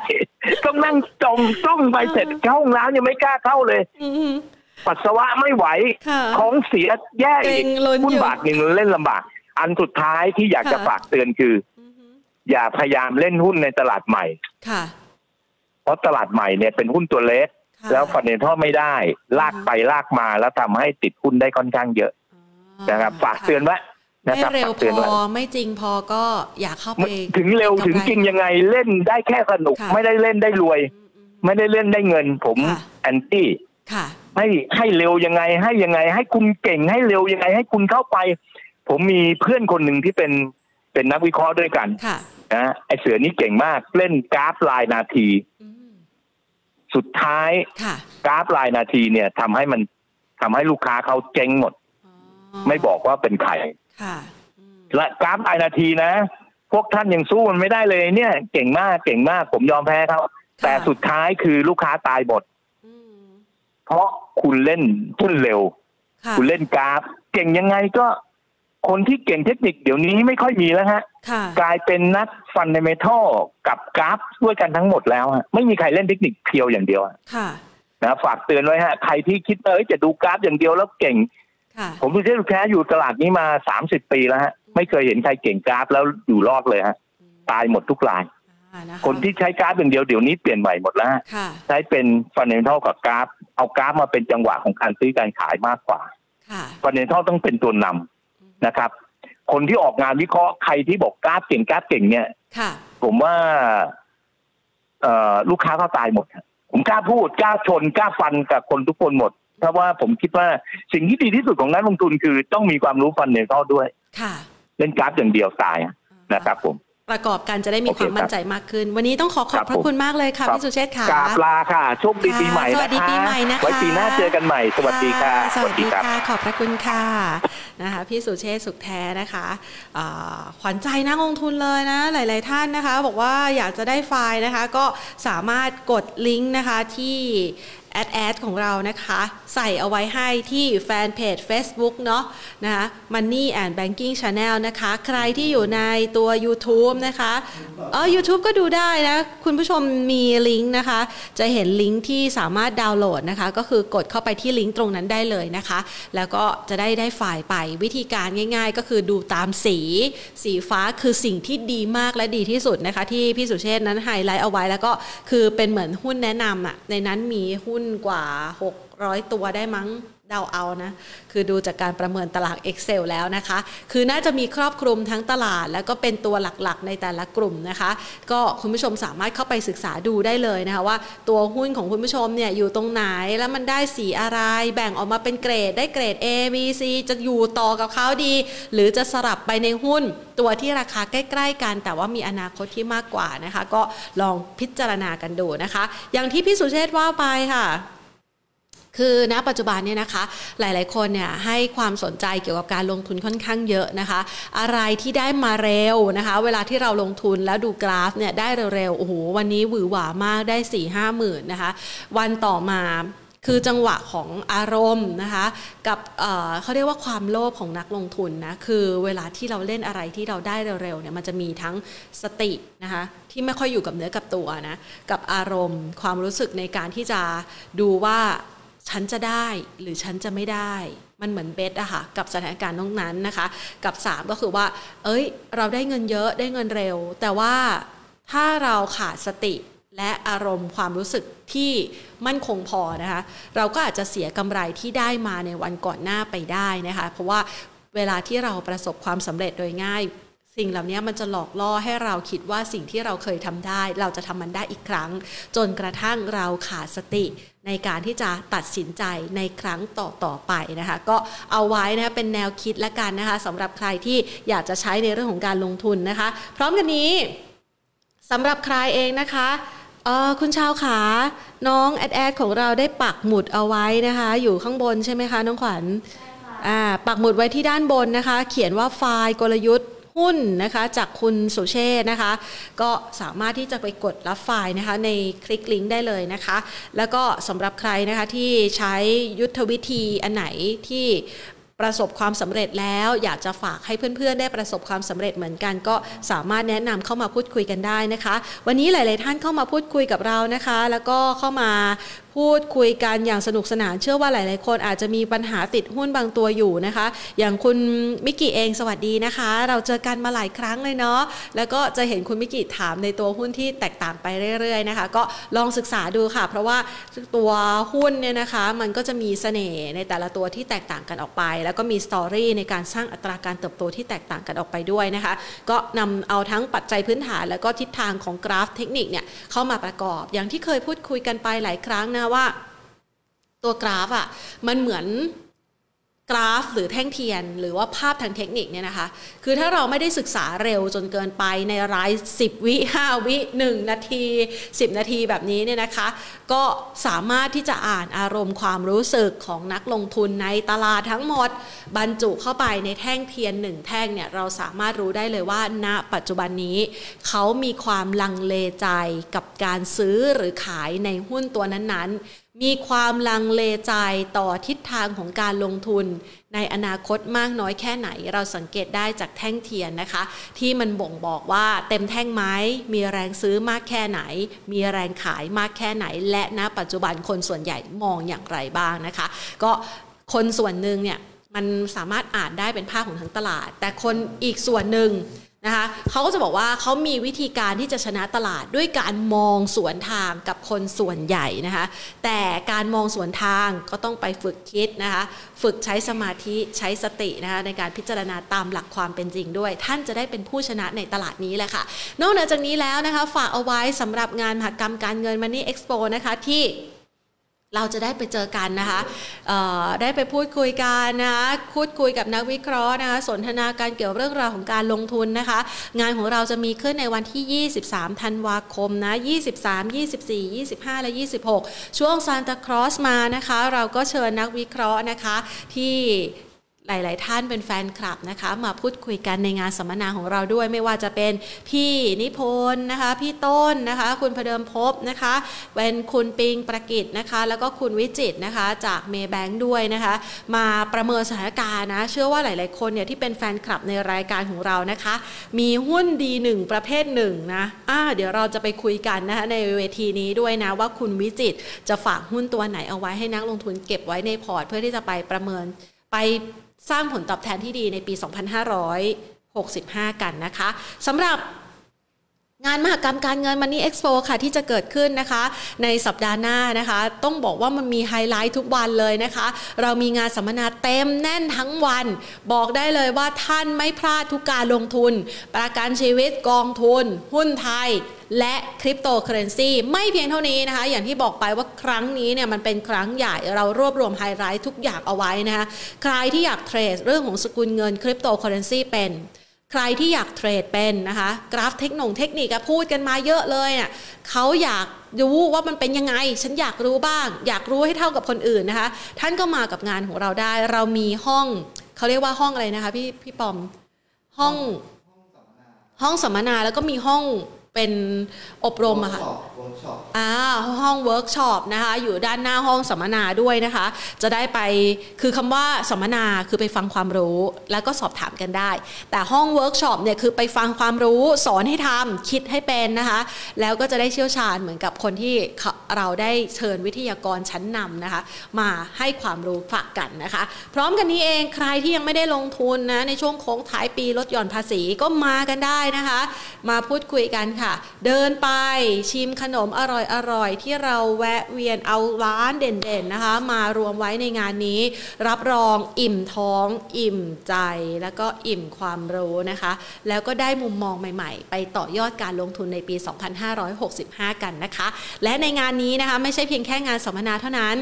ต้องนั่งจมจ้องไปเสร็จเข้าห้องน้ำยังไม่กล้าเข้าเลยอืมปัสสาวะไม่ไหวค่ะท้องเสียแย่เกรอีกงล้นหุ้นอยู่บาทหนึ่งเล่นลำบาก อันสุดท้ายที่อยากจะค่ะฝากเตือนคืออือฮึอย่าพยายามเล่นหุ้นในตลาดใหม่ค่ะ เพราะตลาดใหม่เนี่ยเป็นหุ้นตัวเล็กค่ะแล้วฟันเดนทัลไม่ได้ ลากไปลากมาแล้วทำให้ติดหุ้นได้ค่อนข้างเยอะอ๋อนะครับ ฝากเตือนไว้นะ ไม่ครับเร็วฝากพเตือนไว้อไม่จริงพอก็อยากเข้าไปถึงเร็วถึงจริงยังไงเล่นได้แค่สนุกค่ะไม่ได้เล่นได้รวยอืมอืมไม่ได้เล่นได้เงิน ผมค่ะแอนตี้ค่ะให้ให้เร็วยังไง ให้ยังไง ให้คุณเก่งให้เร็วยังไง ให้คุณเข้าไป ผมมีเพื่อนคนหนึ่งที่เป็นเป็นนักวิเคราะห์ด้วยกันค่ะนะไอเสือนี่เก่งมากเล่นกราฟรายนาทีอืมสุดท้ายค่ะกราฟรายนาทีเนี่ยทำให้มันทำให้ลูกค้าเขาเจ๊งหมดอ๋อไม่บอกว่าเป็นใคร ค่ะอืมและกราฟรายนาทีนะ พวกท่านยังสู้มันไม่ได้เลยเนี่ย เก่งมากเก่งมาก ผมยอมแพ้เขาแต่สุดท้ายคือลูกค้าตายหมดอืมเพราะคุณเล่นหุ้นเร็วค่ะคุณเล่นกราฟ เก่งยังไงก็คนที่เก่งเทคนิคเดี๋ยวนี้ไม่ค่อยมีแล้วฮะค่ะกลายเป็นนักฟันเดเมทัลกับกราฟด้วยกันทั้งหมดแล้วฮะไม่มีใครเล่นเทคนิคเพียวอย่างเดียวฮะค่ะนะฝากเตือนไว้ฮะ ใครที่คิดว่าเอ้ยจะดูกราฟอย่างเดียวแล้วเก่ง ค่ะผมดูเช่นแค่อยู่ตลาดนี้มาสามสิบปีแล้วฮะ ไม่เคยเห็นใครเก่งกราฟแล้วอยู่รอดเลยฮะ ตายหมดทุกรายอ่าะะคนที่ใช้กราฟอย่างเดียวเดี๋ยวนี้เปลี่ยนใหม่หมดแล้วฮะค่ะใช้เป็นfundamental กับกราฟ เอากราฟมาเป็นจังหวะของการซื้อการขายมากกว่าค่ะ fundamental ต้องเป็นตัวนำนะครับ คนที่ออกงานวิเคราะห์ใครที่บอกกราฟเก่งกราฟเก่งเนี่ยค่ะผมว่าเอ่อลูกค้าก็ตายหมด ผมกล้าพูดกล้าชนกล้าฟันกับคนทุกคนหมด เพราะว่าผมคิดว่าสิ่งที่ดีที่สุดของนักลงทุนคือต้องมีความรู้ fundamental ด้วยค่ะ เล่นกราฟอย่างเดียวตายนะครับผมประกอบกันจะได้มีโอเคความมั่นใจมากขึ้น วันนี้ต้องขอขอบครับพระผมคุณมากเลยค่ะครับพี่สุเชษฐ์ค่ะกราบลาค่ะโชคดีค่ะปีใหม่สวันะสดีคะปีใหม่นะคะไว้ปีหน้าเจอกันใหม่ สวัสดีค่ะ สวัสดีค่ะขอบพระคุณค่ะนะคะพี่สุเชษฐ์สุขแท้นะคะอ่าขวัญใจนักลงทุนเลยนะ หลาย ๆ ท่านนะคะ บอกว่าอยากจะได้ไฟล์นะคะ ก็สามารถกดลิงก์นะคะที่ แอดแอดของเรานะคะ ใส่เอาไว้ให้ที่แฟนเพจ Facebook เนาะนะคะ Money and Banking Channel นะคะ ใครที่อยู่ในตัว YouTube นะคะเออ YouTube ก็ดูได้นะ คุณผู้ชมมีลิงก์นะคะ จะเห็นลิงก์ที่สามารถดาวน์โหลดนะคะ ก็คือกดเข้าไปที่ลิงก์ตรงนั้นได้เลยนะคะ แล้วก็จะได้ได้ไฟล์ไปวิธีการง่าย ๆ ก็คือดูตามสี สีฟ้าคือสิ่งที่ดีมากและดีที่สุดนะคะ ที่พี่สุเชษนั้นไฮไลท์เอาไว้แล้วก็คือเป็นเหมือนหุ้นแนะนำอะในนั้นมีหุ้นนกว่า 600 ตัวได้มั้ง เดาเอานะ คือดูจากการประเมินตลาด Excel แล้วนะคะ คือน่าจะมีครอบคลุมทั้งตลาด แล้วก็เป็นตัวหลักๆ ในแต่ละกลุ่มนะคะ ก็คุณผู้ชมสามารถเข้าไปศึกษาดูได้เลยนะคะว่าตัวหุ้นของคุณผู้ชมเนี่ยอยู่ตรงไหนแล้วมันได้สีอะไร แบ่งออกมาเป็นเกรดได้เกรด A B C จะอยู่ต่อกับเขาดี หรือจะสลับไปในหุ้นตัวที่ราคาใกล้ ๆ กัน แต่ว่ามีอนาคตที่มากกว่านะคะ ก็ลองพิจารณากันดูนะคะ อย่างที่พี่สุเชษว่าไปค่ะ คือณปัจจุบันเนี่ยนะคะหลาย ๆ คนเนี่ยให้ความสนใจเกี่ยวกับการลงทุนค่อนข้างเยอะนะคะ อะไรที่ได้มาเร็วนะคะ เวลาที่เราลงทุนแล้วดูกราฟเนี่ยได้เร็วๆโอ้โหวันนี้หวือหวามากได้4ี่ห้าหมื่นนะคะ วันต่อมาคือจังหวะของอารมณ์นะคะ กับเเขาเรียกว่าความโลภของนักลงทุนนะคือเวลาที่เราเล่นอะไรที่เราได้เร็วๆเนี่ยมันจะมีทั้งสตินะคะที่ไม่ค่อยอยู่กับเนื้อกับตัวนะกับอารมณ์ ความรู้สึกในการที่จะดูว่า ฉันจะได้หรือฉันจะไม่ได้ มันเหมือนเบสอะค่ะกับสถานการณ์ตรงนั้นนะคะ กับ 3 ก็คือว่า เอ้ย เราได้เงินเยอะได้เงินเร็ว แต่ว่าถ้าเราขาดสติและอารมณ์ความรู้สึกที่มั่นคงพอนะคะ เราก็อาจจะเสียกำไรที่ได้มาในวันก่อนหน้าไปได้นะคะ เพราะว่าเวลาที่เราประสบความสำเร็จโดยง่าย สิ่งเหล่านี้มันจะหลอกล่อให้เราคิดว่าสิ่งที่เราเคยทำได้ เราจะทำมันได้อีกครั้ง จนกระทั่งเราขาดสติ ในการที่จะตัดสินใจในครั้งต่อต่อไปนะคะ ก็เอาไว้นะคะเป็นแนวคิดและกันนะคะสำหรับใครที่อยากจะใช้ในเรื่องของการลงทุนนะคะ พร้อมกันนี้สำหรับใครเองนะคะเออคุณชาวขาน้องแอดแอดของเราได้ปักหมุดเอาไว้นะคะ อยู่ข้างบนใช่ไหมคะน้องขวัญอ่าปักหมุดไว้ที่ด้านบนนะคะ เขียนว่าไฟล์กลยุทธ์ หุ้นนะคะจากคุณสุเชษนะคะ ก็สามารถที่จะไปกดรับไฟล์นะคะในคลิกลิงก์ได้เลยนะคะ แล้วก็สำหรับใครนะคะที่ใช้ยุทธวิธีอันไหนที่ประสบความสำเร็จแล้วอยากจะฝากให้เพื่อนๆ ได้ประสบความสำเร็จเหมือนกัน ก็สามารถแนะนำเข้ามาพูดคุยกันได้นะคะ วันนี้หลาย ๆ ท่านเข้ามาพูดคุยกับเรานะคะ แล้วก็เข้ามา พูดคุยกันอย่างสนุกสนานเชื่อว่าหลาย ๆ คนอาจจะมีปัญหาติดหุ้นบางตัวอยู่นะคะ อย่างคุณมิกกี้เองสวัสดีนะคะ เราเจอกันมาหลายครั้งเลยเนาะแล้วก็จะเห็นคุณมิกกี้ถามในตัวหุ้นที่แตกต่างไปเรื่อย ๆ นะคะ ก็ลองศึกษาดูค่ะ เพราะว่าตัวหุ้นเนี่ยนะคะ มันก็จะมีเสน่ห์ในแต่ละตัวที่แตกต่างกันออกไป แล้วก็มีสตอรี่ในการสร้างอัตราการเติบโตที่แตกต่างกันออกไปด้วยนะคะ ก็นำเอาทั้งปัจจัยพื้นฐาน แล้วก็ทิศทางของกราฟเทคนิคเนี่ยเข้ามาประกอบ อย่างที่เคยพูดคุยกันไปหลายครั้งนะว่า ตัวกราฟอะ่ะมันเหมือน กราฟหรือแท่งเทียน หรือว่าภาพทางเทคนิคเนี่ยนะคะ คือถ้าเราไม่ได้ศึกษาเร็วจนเกินไปในราย 10 วิ 5 วิ 1 นาที 10 นาทีแบบนี้เนี่ยนะคะ ก็สามารถที่จะอ่านอารมณ์ความรู้สึกของนักลงทุนในตลาดทั้งหมด บรรจุเข้าไปในแท่งเทียนหนึ่งแท่งเนี่ยเราสามารถรู้ได้เลยว่า ณปัจจุบันนี้ เขามีความลังเลใจกับการซื้อหรือขายในหุ้นตัวนั้นๆ มีความลังเลใจต่อทิศทางของการลงทุน ในอนาคตมากน้อยแค่ไหน เราสังเกตได้จากแท่งเทียนนะคะ ที่มันบ่งบอกว่าเต็มแท่งไหมมีแรงซื้อมากแค่ไหน มีแรงขายมากแค่ไหน และณปัจจุบันคนส่วนใหญ่มองอย่างไรบ้างนะคะ ก็คนส่วนหนึ่งเนี่ยมันสามารถอ่านได้เป็นภาพของทั้งตลาด แต่คนอีกส่วนหนึ่ง นะคะเขาก็จะบอกว่าเขามีวิธีการที่จะชนะตลาดด้วยการมองสวนทางกับคนส่วนใหญ่นะคะแต่การมองสวนทางก็ต้องไปฝึกคิดนะคะฝึกใช้สมาธิใช้สตินะคะในการพิจารณาตามหลักความเป็นจริงด้วย ท่านจะได้เป็นผู้ชนะในตลาดนี้แหละค่ะ นอกจากนี้แล้วนะคะฝากเอาไว้สำหรับงานมหกรรมการเงินมันนี่เอ็กซ์โปนะคะที่ เราจะได้ไปเจอกันนะคะ ได้ไปพูดคุยกันนะคะพูดคุยกับนักวิเคราะห์นะคะ สนทนาการเกี่ยวเรื่องราวของการลงทุนนะคะ งานของเราจะมีขึ้นในวันที่ 23 ธันวาคมนะ 23 24 25 และ 26 ช่วงซานตาครอสมานะคะ เราก็เชิญนักวิเคราะห์นะคะที่ หลาย ๆ ท่านเป็นแฟนคลับนะคะ มาพูดคุยกันในงานสัมมนาของเราด้วย ไม่ว่าจะเป็นพี่นิพนธ์นะคะ พี่ต้นนะคะ คุณพเดิมพบนะคะ เป็นคุณปิงประกิตนะคะ แล้วก็คุณวิจิตนะคะ จากเมย์แบงค์ด้วยนะคะ มาประเมินสถานการณ์นะ เชื่อว่าหลาย ๆ คนเนี่ยที่เป็นแฟนคลับในรายการของเรานะคะ มีหุ้นดีหนึ่งประเภทหนึ่งนะอ่าเดี๋ยวเราจะไปคุยกันนะคะในเวทีนี้ด้วยนะว่าคุณวิจิตจะฝากหุ้นตัวไหนเอาไว้ให้นักลงทุนเก็บไว้ในพอร์ต เพื่อที่จะไปประเมินไป สร้างผลตอบแทนที่ดีในปี 2565 กันนะคะสำหรับงานมหกรรมการเงิน Money Expo ค่ะที่จะเกิดขึ้นนะคะ ในสัปดาห์หน้านะคะ ต้องบอกว่ามันมีไฮไลท์ทุกวันเลยนะคะ เรามีงานสัมมนาเต็มแน่นทั้งวัน บอกได้เลยว่าท่านไม่พลาดทุกการลงทุน ประกันชีวิตกองทุน หุ้นไทย และคริปโตเคอเรนซีไม่เพียงเท่านี้นะคะ อย่างที่บอกไปว่าครั้งนี้เนี่ยมันเป็นครั้งใหญ่เรารวบรวมไฮไลท์ทุกอย่างเอาไว้นะคะ ใครที่อยากเทรดเรื่องของสกุลเงินคริปโตเคอเรนซีเป็นใครที่อยากเทรดเป็นนะคะ กราฟเทคโนเทคนิคพูดกันมาเยอะเลยเนี่ยเขาอยากรู้ว่ามันเป็นยังไง ฉันอยากรู้บ้าง อยากรู้ให้เท่ากับคนอื่นนะคะ ท่านก็มากับงานของเราได้ เรามีห้องเขาเรียกว่าห้องอะไรนะคะพี่พี่ปอมห้องห้องสัมมนาแล้วก็มีห้อง เป็นอบรมอะค่ะ อ่าห้องเวิร์กช็อปนะคะ อยู่ด้านหน้าห้องสัมมนาด้วยนะคะ จะได้ไปคือคำว่าสัมมนาคือไปฟังความรู้แล้วก็สอบถามกันได้ แต่ห้องเวิร์กช็อปเนี่ยคือไปฟังความรู้สอนให้ทำคิดให้เป็นนะคะ แล้วก็จะได้เชี่ยวชาญเหมือนกับคนที่เราได้เชิญวิทยากรชั้นนำนะคะ มาให้ความรู้ฝากกันนะคะ พร้อมกันนี้เองใครที่ยังไม่ได้ลงทุนนะในช่วงโค้งท้ายปีลดหย่อนภาษีก็มากันได้นะคะ มาพูดคุยกันค่ะ เดินไปชิมขนมอร่อยอร่อยที่เราแวะเวียนเอาร้านเด่นๆนะคะ มารวมไว้ในงานนี้ รับรองอิ่มท้อง อิ่มใจ แล้วก็อิ่มความรู้นะคะ แล้วก็ได้มุมมองใหม่ๆ ไปต่อยอดการลงทุนในปี 2565 กันนะคะ และในงานนี้นะคะไม่ใช่เพียงแค่งานสัมมนาเท่านั้น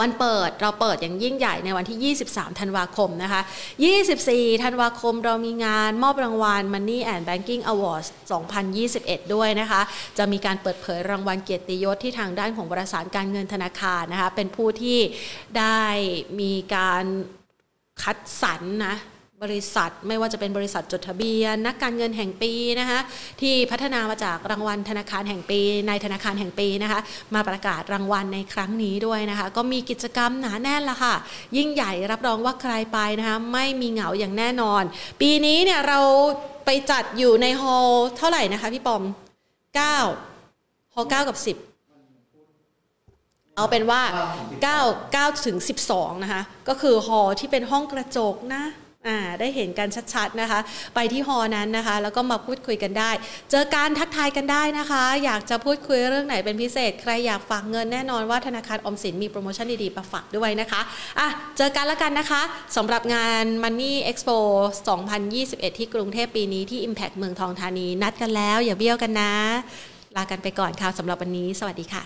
วันเปิดเราเปิดอย่างยิ่งใหญ่ในวันที่ 23 ธันวาคมนะคะ 24 ธันวาคมเรามีงานมอบรางวัล Money and Banking Awards 2021 ด้วยนะคะ จะมีการเปิดเผยรางวัลเกียรติยศที่ทางด้านของบริษัทการเงินธนาคารนะคะ เป็นผู้ที่ได้มีการคัดสรรนะ บริษัท ไม่ว่าจะเป็นบริษัทจดทะเบียน นักการเงินแห่งปีนะคะที่พัฒนามาจากรางวัลธนาคารแห่งปี ในธนาคารแห่งปีนะคะมาประกาศรางวัลในครั้งนี้ด้วยนะคะก็มีกิจกรรมหนาแน่นละค่ะ ยิ่งใหญ่รับรองว่าใครไปนะคะไม่มีเหงาอย่างแน่นอน ปีนี้เนี่ยเราไปจัดอยู่ในฮอลเท่าไหร่นะคะพี่ปอม9ฮอล9กับ 10เอาเป็นว่า 9 9 ถึง 12 นะคะ ก็คือฮอลที่เป็นห้องกระจกนะ ได้เห็นกันชัดๆนะคะ ไปที่ฮอนั้นนะคะ แล้วก็มาพูดคุยกันได้ เจอการทักทายกันได้นะคะ อยากจะพูดคุยเรื่องไหนเป็นพิเศษ ใครอยากฝากเงินแน่นอนว่าธนาคารอมสินมีโปรโมชั่นดีๆมาฝากด้วยนะคะอะเจอกันแล้วกันนะคะสำหรับงาน Money Expo 2021 ที่กรุงเทพปีนี้ที่ Impact เมืองทองธานี นัดกันแล้ว อย่าเบี้ยวกันนะ ลากันไปก่อนค่ะสำหรับวันนี้ สวัสดีค่ะ